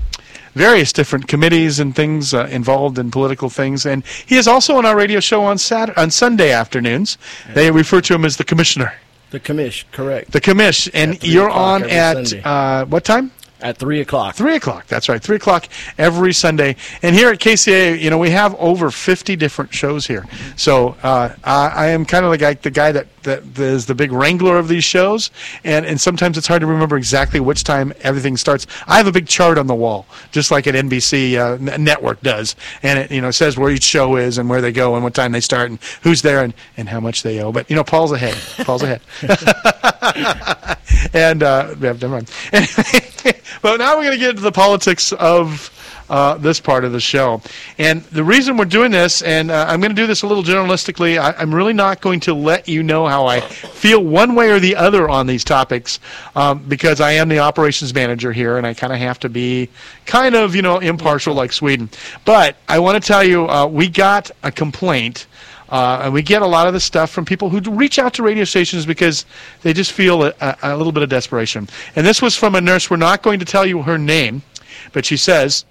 various different committees and things uh, involved in political things. And he is also on our radio show on Saturday, on Sunday afternoons. They refer to him as the commissioner. The commish, correct. The commish, and you're on at uh, what time? At 3 o'clock. Three o'clock. That's right. Three o'clock every Sunday. And here at KCAA, you know, we have over 50 different shows here. So uh, I, I am kind of the guy, the guy that, that is the big wrangler of these shows. And, and sometimes it's hard to remember exactly which time everything starts. I have a big chart on the wall, just like at NBC uh, Network does. And it, you know, says where each show is and where they go and what time they start and who's there and, and how much they owe. But, you know, Paul's ahead. Paul's ahead. and uh, yeah, never mind. but now we're going to get into the politics of uh, this part of the show. And the reason we're doing this, and uh, I'm going to do this a little journalistically, I, I'm really not going to let you know how I feel one way or the other on these topics um, because I am the operations manager here and I kind of have to be kind of, you know, impartial like Sweden. But I want to tell you, uh, we got a complaint. Uh, and we get a lot of the stuff from people who reach out to radio stations because they just feel a, a little bit of desperation. And this was from a nurse. We're not going to tell you her name, but she says,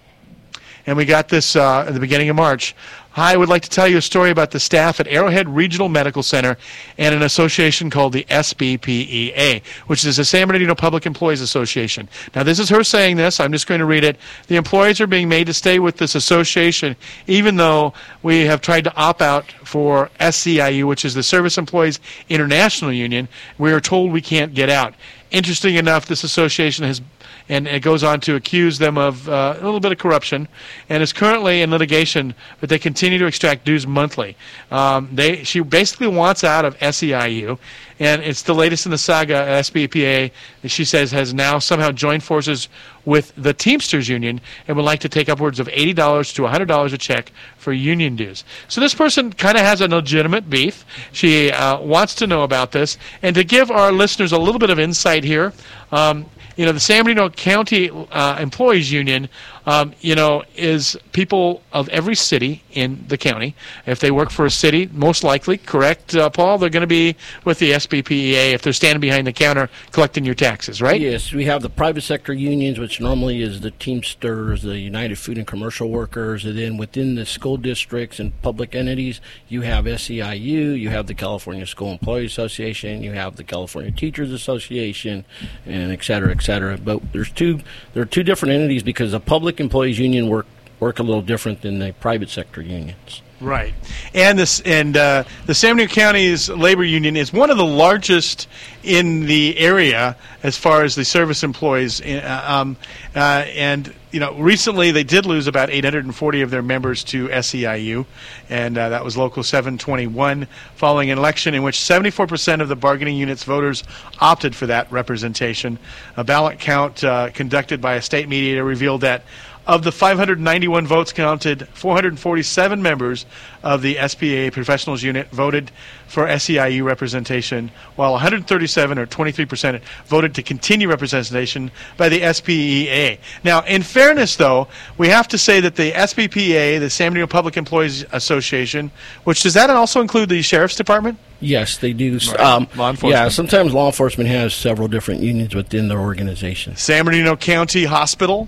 and we got this uh, at the beginning of March. Hi, I would like to tell you a story about the staff at Arrowhead Regional Medical Center and an association called the SBPEA, which is the San Bernardino Public Employees Association. Now, this is her saying this. I'm just going to read it. The employees are being made to stay with this association, even though we have tried to opt out for SEIU, which is the Service Employees International Union. We are told we can't get out. Interesting enough, this association has and it goes on to accuse them of uh, a little bit of corruption, and is currently in litigation. But they continue to extract dues monthly. Um, they she basically wants out of SEIU, and it's the latest in the saga. SBPA, she says, has now somehow joined forces with the Teamsters Union and would like to take upwards of eighty dollars to hundred dollars a check for union dues. So this person kind of has a legitimate beef. She uh, wants to know about this, and to give our listeners a little bit of insight here. Um, you know, the San Bernardino County uh, Employees Union, um, you know, is people of every city in the county. If they work for a city, most likely, correct, uh, Paul, they're going to be with the SBPEA if they're standing behind the counter collecting your taxes, right? Yes, we have the private sector unions, which normally is the Teamsters, the United Food and Commercial Workers, and then within the school districts and public entities, you have SEIU, you have the California School Employees Association, you have the California Teachers Association, and et cetera, et cetera. But there's two there are two different entities because the public employees union work work a little different than the private sector unions. Right, and this and uh, the San Bernardino County's labor union is one of the largest in the area as far as the service employees. Uh, um, uh, and you know, recently they did lose about 840 of their members to SEIU, and uh, that was Local 721, following an election in which 74% of the bargaining unit's voters opted for that representation. A ballot count uh, conducted by a state mediator revealed that of the 591 votes counted, 447 members of the SPA Professionals Unit voted for SEIU representation, while 137 or 23% voted to continue representation by the SPEA. Now, in fairness, though, we have to say that the SPPA, the San Bernardino Public Employees Association, which does that also include the Sheriff's Department? Yes, they do. Right. Um, Law enforcement. Yeah, sometimes law enforcement has several different unions within their organization. San Bernardino County Hospital.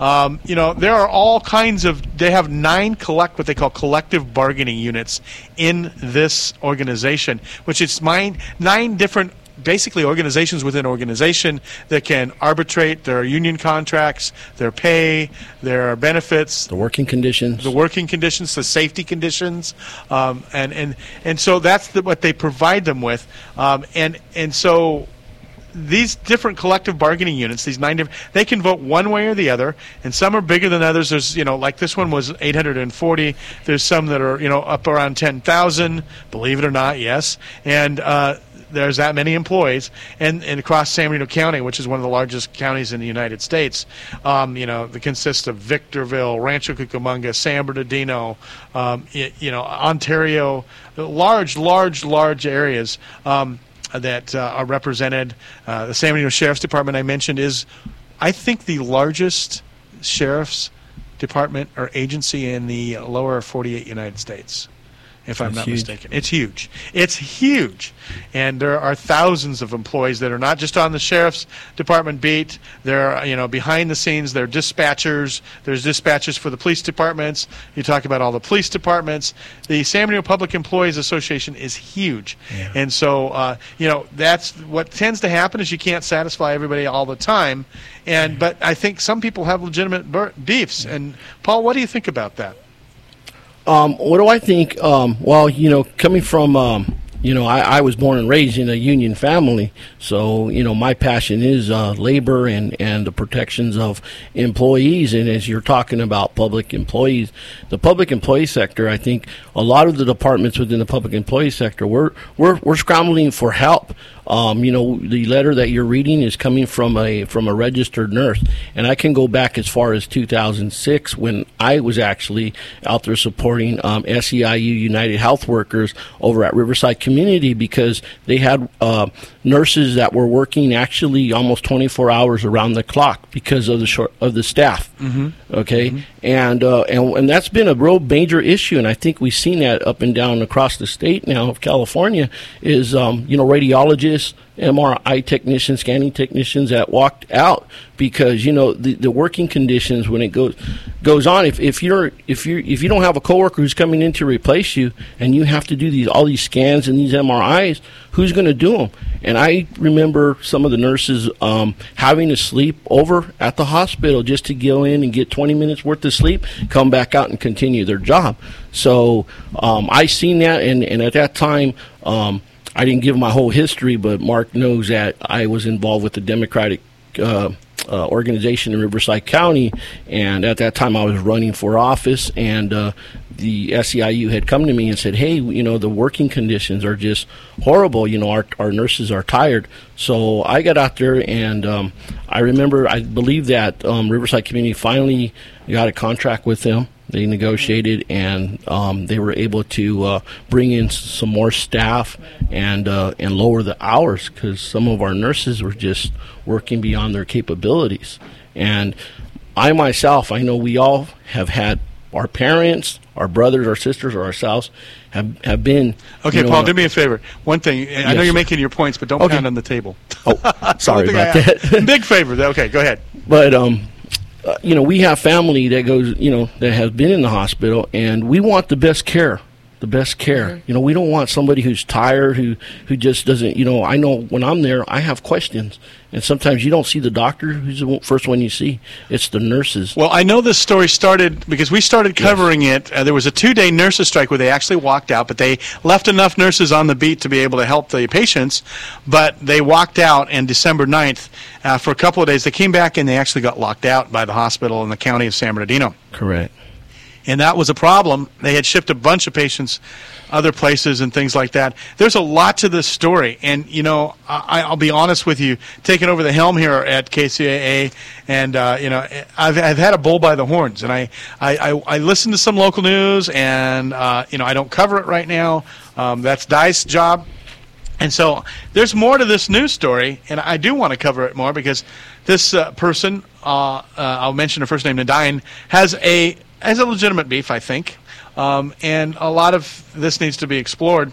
Um, you know, there are all kinds of. They have nine collect what they call collective bargaining units in this organization, which is nine nine different. Basically, organizations within organization that can arbitrate their union contracts, their pay, their benefits, the working conditions, the working conditions, the safety conditions, um, and and and so that's the, what they provide them with, um, and and so these different collective bargaining units, these nine different, they can vote one way or the other, and some are bigger than others. There's, you know, like this one was 840. There's some that are, you know, up around 10,000. Believe it or not, yes. And uh, there's that many employees, and, and across San Bernardino County, which is one of the largest counties in the United States, um, you know, that consists of Victorville, Rancho Cucamonga, San Bernardino, um, y- you know, Ontario, large, large, large areas. Um, that uh, are represented. Uh, the San Bernardino Sheriff's Department I mentioned is, I think, the largest sheriff's department or agency in the lower 48 United States. If I'm not huge. mistaken, it's huge. It's huge, and there are thousands of employees that are not just on the sheriff's department beat. They're you know behind the scenes. They're dispatchers. There's dispatchers for the police departments. You talk about all the police departments. The San Bernardino Public Employees Association is huge, and so uh, you know that's what tends to happen is you can't satisfy everybody all the time, and but I think some people have legitimate beefs. And Paul, what do you think about that? Um, what do I think? Um, well, you know, coming from, um, you know, I, I was born and raised in a union family, so you know, my passion is uh, labor and and the protections of employees. And as you're talking about public employees, the public employee sector, I think a lot of the departments within the public employee sector, we're we're we're scrambling for help. Um, you know, the letter that you're reading is coming from a from a registered nurse, and I can go back as far as 2006 when I was actually out there supporting um, SEIU United Health Workers over at Riverside Community because they had uh, nurses that were working actually almost 24 hours around the clock because of the short of the staff. Mhm. Okay, and uh, and and that's been a real major issue, and I think we've seen that up and down across the state now of California. Is um, you know radiologists, MRI technicians, scanning technicians that walked out because you know the, the working conditions when it goes goes on. If, if you're if you if you don't have a coworker who's coming in to replace you, and you have to do these all these scans and these MRIs, who's going to do them? And I remember some of the nurses um, having to sleep over at the hospital just to go in and get 20 minutes worth of sleep, come back out and continue their job. So um, I seen that, and, and at that time. Um, I didn't give my whole history, but Mark knows that I was involved with the Democratic uh, uh, organization in Riverside County, and at that time I was running for office, and uh, the SEIU had come to me and said, "Hey, you know the working conditions are just horrible. You know our our nurses are tired." So I got out there, and um, I remember I believe that um, Riverside Community finally got a contract with them. They negotiated and um, they were able to uh, bring in some more staff and uh, and lower the hours because some of our nurses were just working beyond their capabilities. And I myself, I know we all have had our parents, our brothers, our sisters, or ourselves have have been. Okay, you know, Paul, do me a favor. One thing. I know you're making your points, but don't Okay. pound on the table. Oh, sorry One thing I about that. Big favor. Okay, go ahead. But um, uh, you know, we have family that goes, you know, that has been in the hospital, and we want the best care, the best care. You know, we don't want somebody who's tired, who who just doesn't. You know, I know when I'm there, I have questions, and sometimes you don't see the doctor who's the first one you see. It's the nurses. Well, I know this story started because we started covering it. Uh, there was a two-day nurses strike where they actually walked out, but they left enough nurses on the beat to be able to help the patients. But they walked out, and December 9th, uh, for a couple of days, they came back and they actually got locked out by the hospital in the county of San Bernardino. Correct. And that was a problem. They had shipped a bunch of patients other places and things like that. There's a lot to this story, and you know, I, I'll be honest with you, taking over the helm here at KCAA, and uh, you know, I've, I've had a bull by the horns, and I I, I, I listen to some local news, and uh, you know, I don't cover it right now. Um, that's Dice's job. And so there's more to this news story, and I do want to cover it more because this uh, person, uh, uh, I'll mention her first name, Nadine, has a has a legitimate beef, I think, um, and a lot of this needs to be explored.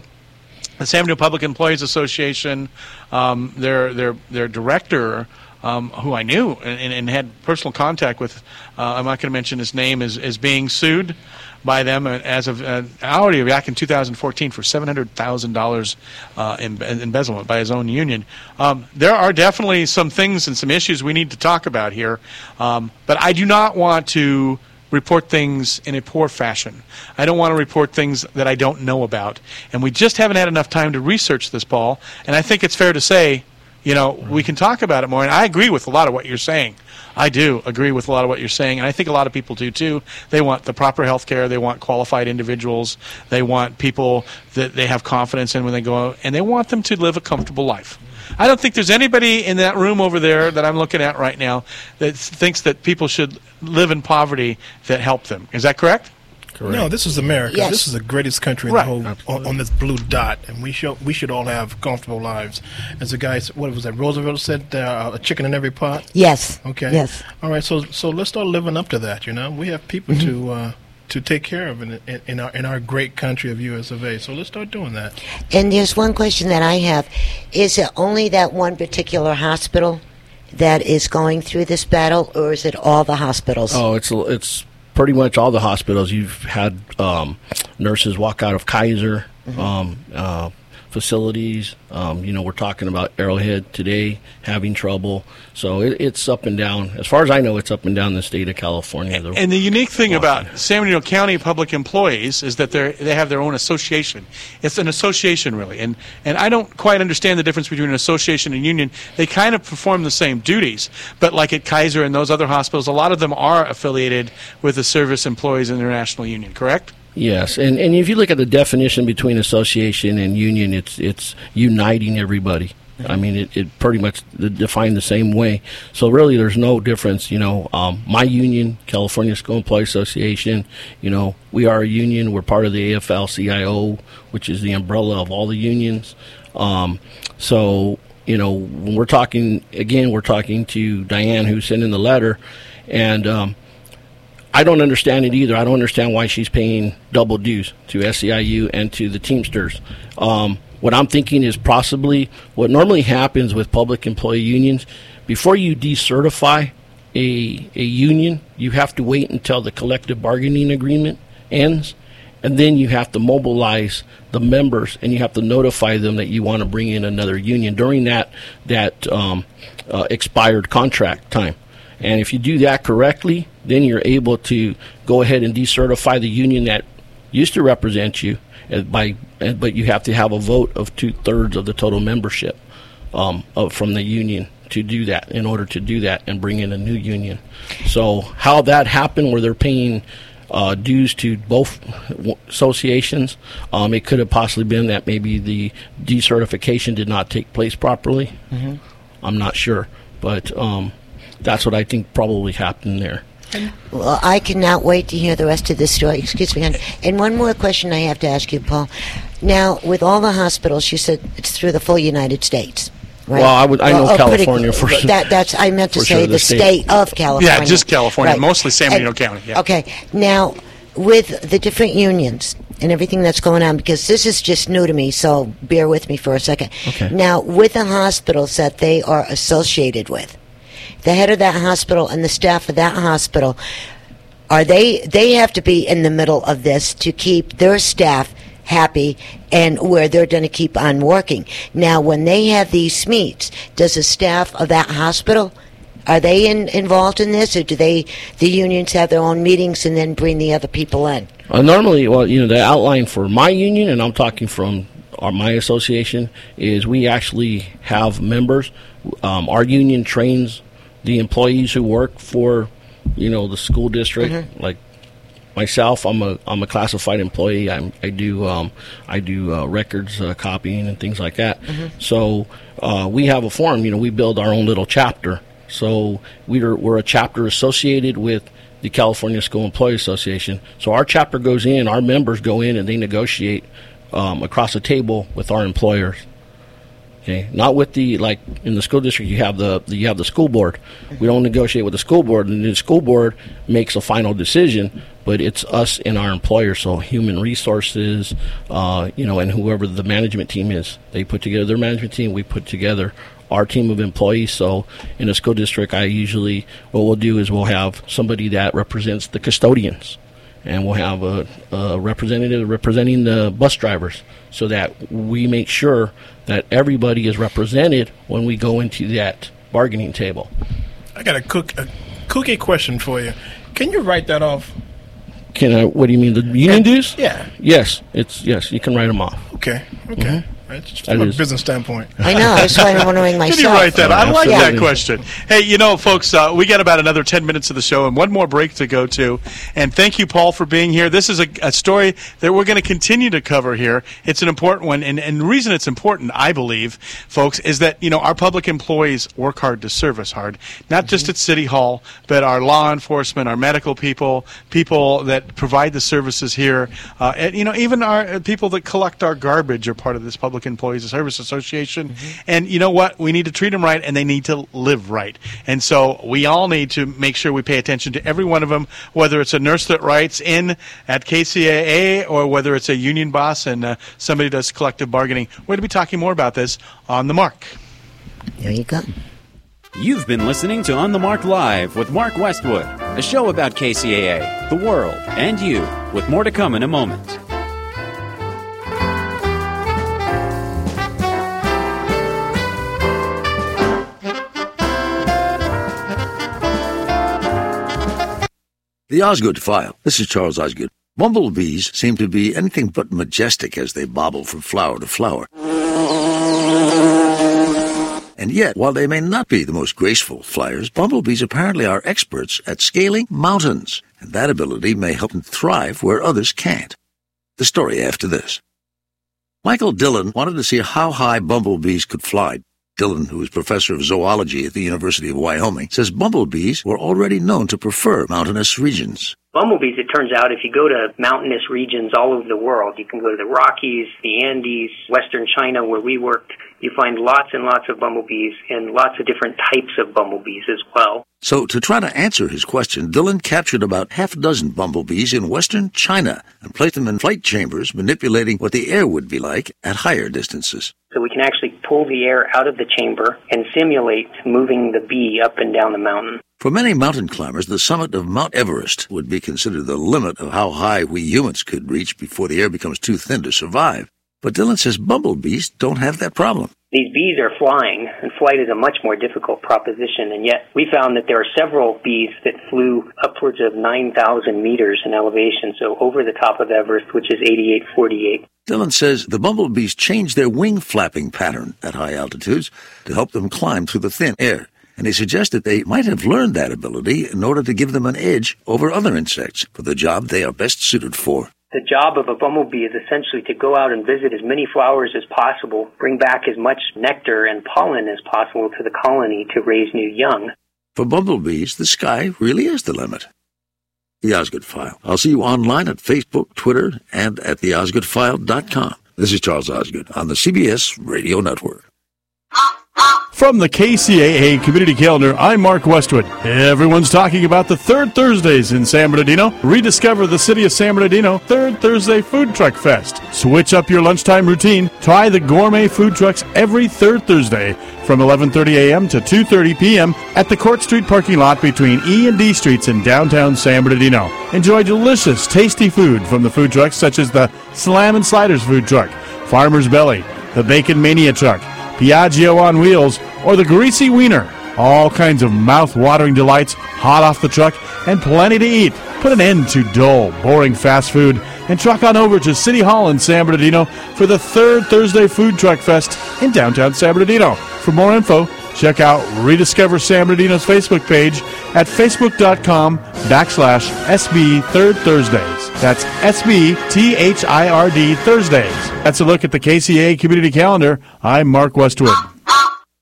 The San Bernardino Public Employees Association, um, their their their director, um, who I knew and, and had personal contact with, uh, I'm not going to mention his name, is is being sued by them uh, as of uh, already back in 2014 for $700,000 uh, in in embezzlement by his own union. Um, there are definitely some things and some issues we need to talk about here, um, but I do not want to report things in a poor fashion. I don't want to report things that I don't know about. And we just haven't had enough time to research this, Paul. And I think it's fair to say, you know, we can talk about it more. And I agree with a lot of what you're saying. I do agree with a lot of what you're saying. And I think a lot of people do too. They want the proper health care. They want qualified individuals. They want people that they have confidence in when they go out. And they want them to live a comfortable life. I don't think there's anybody in that room over there that I'm looking at right now that thinks that people should live in poverty that help them. Is that correct? Correct. No, this is America. Yes. This is the greatest country in Right. the whole on, on this blue dot, and we should we should all have comfortable lives. As the guy, what was that? Roosevelt said, uh, "A chicken in every pot." Yes. Okay. Yes. All right. So so let's start living up to that. You know, we have people to uh, to take care of in, in, in our in our great country of U.S. of A. So let's start doing that. And there's one question that I have. Is it only that one particular hospital that is going through this battle, or is it all the hospitals? Oh, it's it's pretty much all the hospitals. You've had um, nurses walk out of Kaiser Mm-hmm. um, uh, facilities. Um, you know, we're talking about Arrowhead today having trouble. So it, it's up and down. As far as I know, it's up and down the state of California. The- And the unique thing about San Bernardino County public employees is that they they have their own association. It's an association, really, and and I don't quite understand the difference between an association and union. They kind of perform the same duties, but like at Kaiser and those other hospitals, a lot of them are affiliated with the Service Employees International Union. Correct? Yes, and and if you look at the definition between association and union, it's it's uniting everybody. I mean, it, it pretty much defined the same way. So really, there's no difference. You know, um, my union, California School Employees Association, you know, we are a union. We're part of the AFL-CIO, which is the umbrella of all the unions. Um, so you know, when we're talking again, we're talking to Diane who sent in the letter, and um, I don't understand it either. I don't understand why she's paying double dues to SEIU and to the Teamsters. Um, what I'm thinking is possibly what normally happens with public employee unions before you decertify a, a union, you have to wait until the collective bargaining agreement ends, and then you have to mobilize the members and you have to notify them that you want to bring in another union during that that um, uh, expired contract time. And if you do that correctly, then you're able to go ahead and decertify the union that used to represent you by but you have to have a vote of two thirds of the total membership um, of, from the union to do that in order to do that and bring in a new union. So how that happened, where they're paying uh, dues to both associations, um, it could have possibly been that maybe the decertification did not take place properly. Mm-hmm. I'm not sure, but um, that's what I think probably happened there. Well, I cannot wait to hear the rest of this story. Excuse me. And one more question I have to ask you, Paul. Now, with all the hospitals, you said it's through the full United States. Right? Well, I would. I know oh, California for sure. That, that's. I meant to say sure, the, the state. state. of California. Yeah, just California, Right. mostly San Bernardino County. Yeah. Okay. Now, with the different unions and everything that's going on, because this is just new to me, so bear with me for a second. Okay. Now, with the hospitals that they are associated with, the head of that hospital and the staff of that hospital, are they? They have to be in the middle of this to keep their staff happy and where they're going to keep on working. Now, when they have these meets, does the staff of that hospital are they in, involved in this, or do they the unions have their own meetings and then bring the other people in? Uh, normally, well, you know, the outline for my union, and I'm talking from our, my association, is we actually have members. Um, our union trains the employees who work for, you know, the school district. Mhm. Like myself, I'm a I'm a classified employee. I'm, I do um, I do uh, records uh, copying and things like that. Mhm. So uh, we have a form. You know, we build our own little chapter. So we're we're a chapter associated with the California School Employee Association. So our chapter goes in, our members go in, and they negotiate um, across the table with our employers. Okay, not with the like in the school district. You have the, you have the school board. We don't negotiate with the school board, and the school board makes a final decision. But it's us and our employer. So human resources, uh, you know, and whoever the management team is, they put together their management team. We put together our team of employees. So in a school district, I usually what we'll do is we'll have somebody that represents the custodians and we'll have a, a representative representing the bus drivers so that we make sure that everybody is represented when we go into that bargaining table. I got a cook a cookie question for you. Can you write that off? Can I? What do you mean the union dues? Yeah. Yes, it's yes. You can write them off. Okay. Okay. Mhm. Right, just That from a business standpoint. I know. That's why I'm wondering Can myself. you write that? I like that question. Hey, you know, folks, uh, we got about another 10 minutes of the show and one more break to go to. And thank you, Paul, for being here. This is a, a story that we're going to continue to cover here. It's an important one. And, and the reason it's important, I believe, folks, is that, you know, our public employees work hard to serve us hard, not just at City Hall, but our law enforcement, our medical people, people that provide the services here, uh, and, you know, even our uh, people that collect our garbage are part of this Public Employees Service Association. And you know what? We need to treat them right, and they need to live right. And so we all need to make sure we pay attention to every one of them, whether it's a nurse that writes in at KCAA or whether it's a union boss and uh, somebody does collective bargaining. We're going to be talking more about this on the mark. There you go. You've been listening to On the Mark Live with Mark Westwood, a show about KCAA, the world, and you, with more to come in a moment. The Osgood File. This is Charles Osgood. Bumblebees seem to be anything but majestic as they bobble from flower to flower. And yet, while they may not be the most graceful flyers, bumblebees apparently are experts at scaling mountains, and that ability may help them thrive where others can't. The story after this. Michael Dillon wanted to see how high bumblebees could fly. Dillon, who is professor of zoology at the University of Wyoming, says bumblebees were already known to prefer mountainous regions. Bumblebees, it turns out, if you go to mountainous regions all over the world, you can go to the Rockies, the Andes, western China, where we worked, you find lots and lots of bumblebees and lots of different types of bumblebees as well. So, to try to answer his question, Dillon captured about half a dozen bumblebees in western China and placed them in flight chambers, manipulating what the air would be like at higher distances. So we can actually pull the air out of the chamber and simulate moving the bee up and down the mountain. For many mountain climbers, the summit of Mount Everest would be considered the limit of how high we humans could reach before the air becomes too thin to survive. But Dillon says bumblebees don't have that problem. These bees are flying, and flight is a much more difficult proposition, and yet we found that there are several bees that flew upwards of 9,000 meters in elevation, so over the top of Everest, which is 8848. Dillon says the bumblebees change their wing flapping pattern at high altitudes to help them climb through the thin air. And he suggests that they might have learned that ability in order to give them an edge over other insects for the job they are best suited for. The job of a bumblebee is essentially to go out and visit as many flowers as possible, bring back as much nectar and pollen as possible to the colony to raise new young. For bumblebees, the sky really is the limit. The Osgood File. I'll see you online at Facebook, Twitter, and at theosgoodfile.com. This is Charles Osgood on the CBS Radio Network. From the KCAA Community Calendar, I'm Mark Westwood. Everyone's talking about the third Thursdays in San Bernardino. Rediscover the city of San Bernardino Third Thursday Food Truck Fest. Switch up your lunchtime routine. Try the gourmet food trucks every third Thursday from 11:30 a.m. to 2:30 p.m. at the Court Street parking lot between E and D Streets in downtown San Bernardino. Enjoy delicious, tasty food from the food trucks such as the Slam and Sliders food truck, Farmer's Belly, the Bacon Mania truck, Piaggio on wheels, or the Greasy Wiener. All kinds of mouth-watering delights, hot off the truck, and plenty to eat. Put an end to dull, boring fast food and truck on over to City Hall in San Bernardino for the third Thursday Food Truck Fest in downtown San Bernardino. For more info, check out Rediscover San Bernardino's Facebook page at facebook.com backslash SB Third Thursdays. That's S-B-T-H-I-R-D Thursdays. That's a look at the KCAA Community Calendar. I'm Mark Westwood.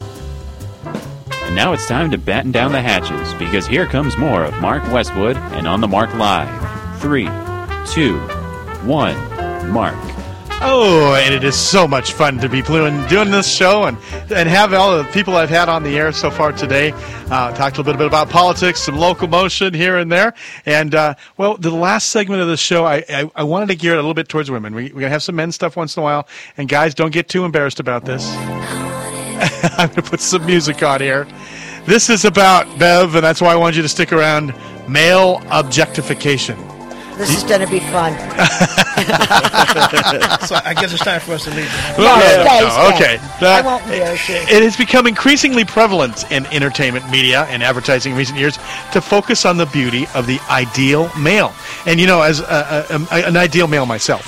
And now it's time to batten down the hatches because here comes more of Mark Westwood and On the Mark Live. Three, two, one, Mark. Oh, and it is so much fun to be doing doing this show and and have all the people I've had on the air so far today. Uh, talked a little bit about politics, some local motion here and there, and uh, well, the last segment of the show, I, I, I wanted to gear it a little bit towards women. We, we're gonna have some men stuff once in a while, and guys, don't get too embarrassed about this. I'm gonna put some music on here. This is about Bev, and that's why I wanted you to stick around. Male objectification. This is going to be fun. so I guess it's time for us to leave. No, no, stay, no, stay. okay. I That- won't be okay. it has become increasingly prevalent in entertainment media and advertising in recent years to focus on the beauty of the ideal male. And you know, as a, a, a- an ideal male myself,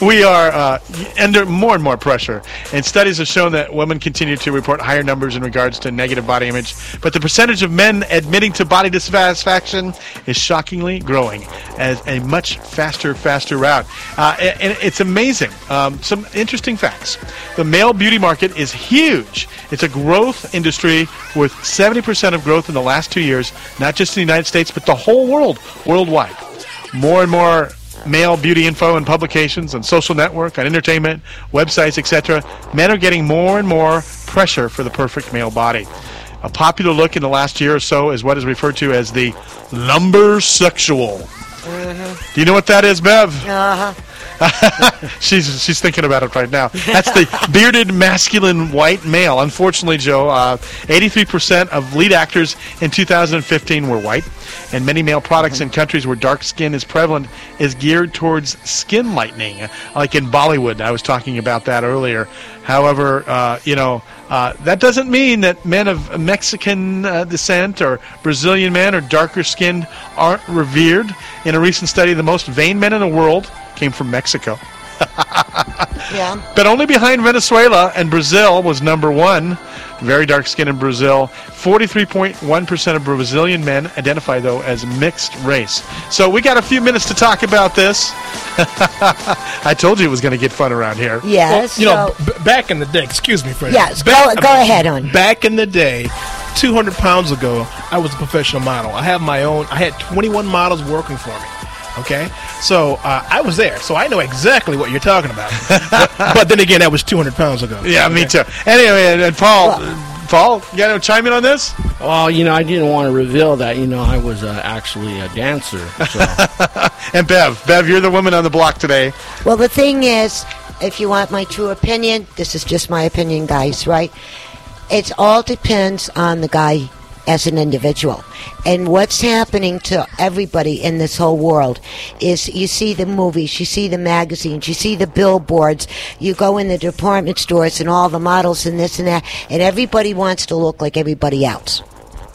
we are uh, under more and more pressure. And studies have shown that women continue to report higher numbers in regards to negative body image, but the percentage of men admitting to body dissatisfaction is shockingly growing as a much faster, faster route. Uh, and and it's amazing. Um, some interesting facts. The male beauty market is huge. It's a growth industry with 70% of growth in the last two years, not just in the United States, but the whole world, worldwide. More and more male beauty info and publications on social network, on entertainment, websites, etc. Men are getting more and more pressure for the perfect male body. A popular look in the last year or so is what is referred to as the lumber sexual. Do you know what that is, Bev? Uh-huh. she's she's thinking about it right now. That's the bearded masculine white male. Unfortunately, Joe, uh, 83% of lead actors in 2015 were white, and many male products in countries where dark skin is prevalent is geared towards skin lightening, like in Bollywood. I was talking about that earlier. However, uh, you know. Uh, that doesn't mean that men of Mexican uh, descent or Brazilian men or darker skinned aren't revered. In a recent study, the most vain men in the world came from Mexico. Yeah. But only behind Venezuela and Brazil was number one. Very dark skin in Brazil. 43.1% of Brazilian men identify, though, as mixed race. So we got a few minutes to talk about this. I told you it was going to get fun around here. Yes. you know, b- back in the day, excuse me for Yes, minute. go- go ahead, hon. Back in the day, 200 pounds ago, I was a professional model. I have my own, I had 21 models working for me. Okay? So uh, I was there, so I know exactly what you're talking about. but, but then again, that was 200 pounds ago. Yeah, me too. Anyway, and, and Paul, Paul, you got to chime in on this? Well, you know, I didn't want to reveal that. You know, I was uh, actually a dancer. So. And Bev, Bev, you're the woman on the block today. Well, the thing is, if you want my true opinion, this is just my opinion, guys, right? It all depends on the guy as an individual. And what's happening to everybody in this whole world is you see the movies, you see the magazines, you see the billboards, you go in the department stores and all the models and this and that, and everybody wants to look like everybody else.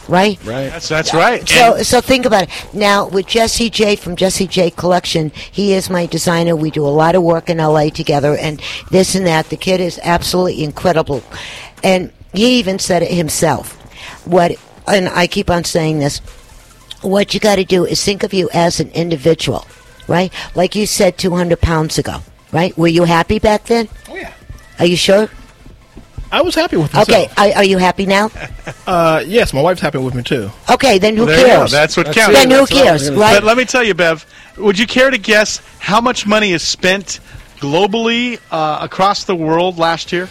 Right? Right. That's that's right. So, so think about it. Now, with Jesse J from Jesse J Collection, he is my designer. We do a lot of work in LA together, and this and that. The kid is absolutely incredible, and he even said it himself. What, and I keep on saying this. What you got to do is think of you as an individual, right? Like you said, two hundred pounds ago, right? Were you happy back then? Oh yeah. Are you sure? I was happy with myself. Okay. Are, are you happy now? Uh, yes, my wife's happy with me too. Okay, then who There cares? That's what That's counts. it. Then who That's cares, right? But let me tell you, Bev, would you care to guess how much money is spent globally uh, across the world last year?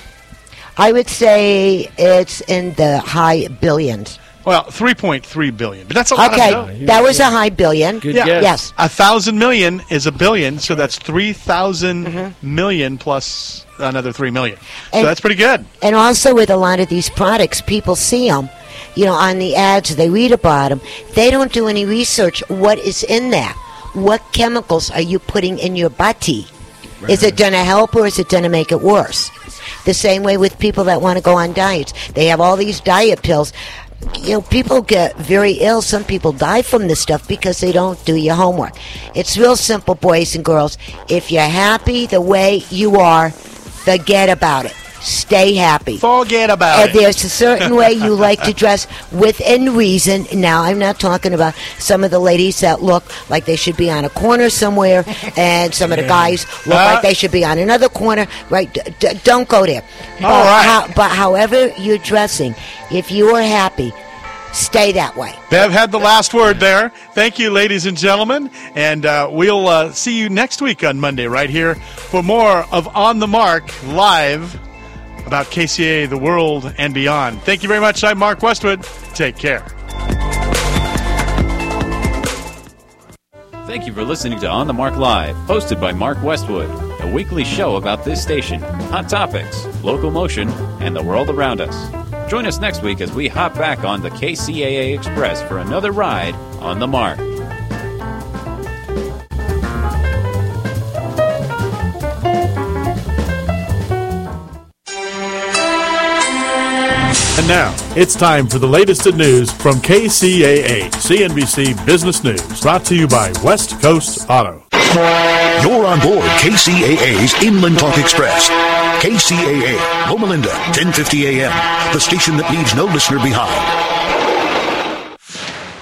I would say it's in the high billions. Well, 3.3 billion. But that's a lot of dough. Okay, that was a high billion. Good Yeah. guess. Yes. A thousand million is a billion, so that's three thousand Mm-hmm. million plus another three million. So that's pretty good. And also with a lot of these products, people see them, you know, on the ads, they read about them. They don't do any research. What is in there? What chemicals are you putting in your body? Is it going to help or is it going to make it worse? The same way with people that want to go on diets. They have all these diet pills. You know, people get very ill. Some people die from this stuff because they don't do your homework. It's real simple, boys and girls. If you're happy the way you are, forget about it. Stay happy. Forget about And it. there's a certain way you like to dress within reason. Now, I'm not talking about some of the ladies that look like they should be on a corner somewhere, and some of the guys look Uh, like they should be on another corner. Right? D- d- don't go there. But, All right. how- but however you're dressing, if you are happy, stay that way. Bev had the last word there. Thank you, ladies and gentlemen. And uh, we'll uh, see you next week on Monday right here for more of On the Mark live about KCAA, the world, and beyond. Thank you very much. I'm Mark Westwood. Take care. Thank you for listening to On the Mark Live, hosted by Mark Westwood, a weekly show about this station, hot topics, local motion, and the world around us. Join us next week as we hop back on the KCAA Express for another ride on the Mark. And now, it's time for the latest in news from KCAA, CNBC Business News, brought to you by West Coast Auto. You're on board KCAA's Inland Talk Express. KCAA, Loma Linda, 1050 AM, the station that leaves no listener behind.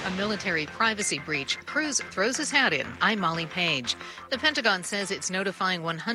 A military privacy breach. Cruz throws his hat in. I'm Molly Page. The Pentagon says it's notifying 100.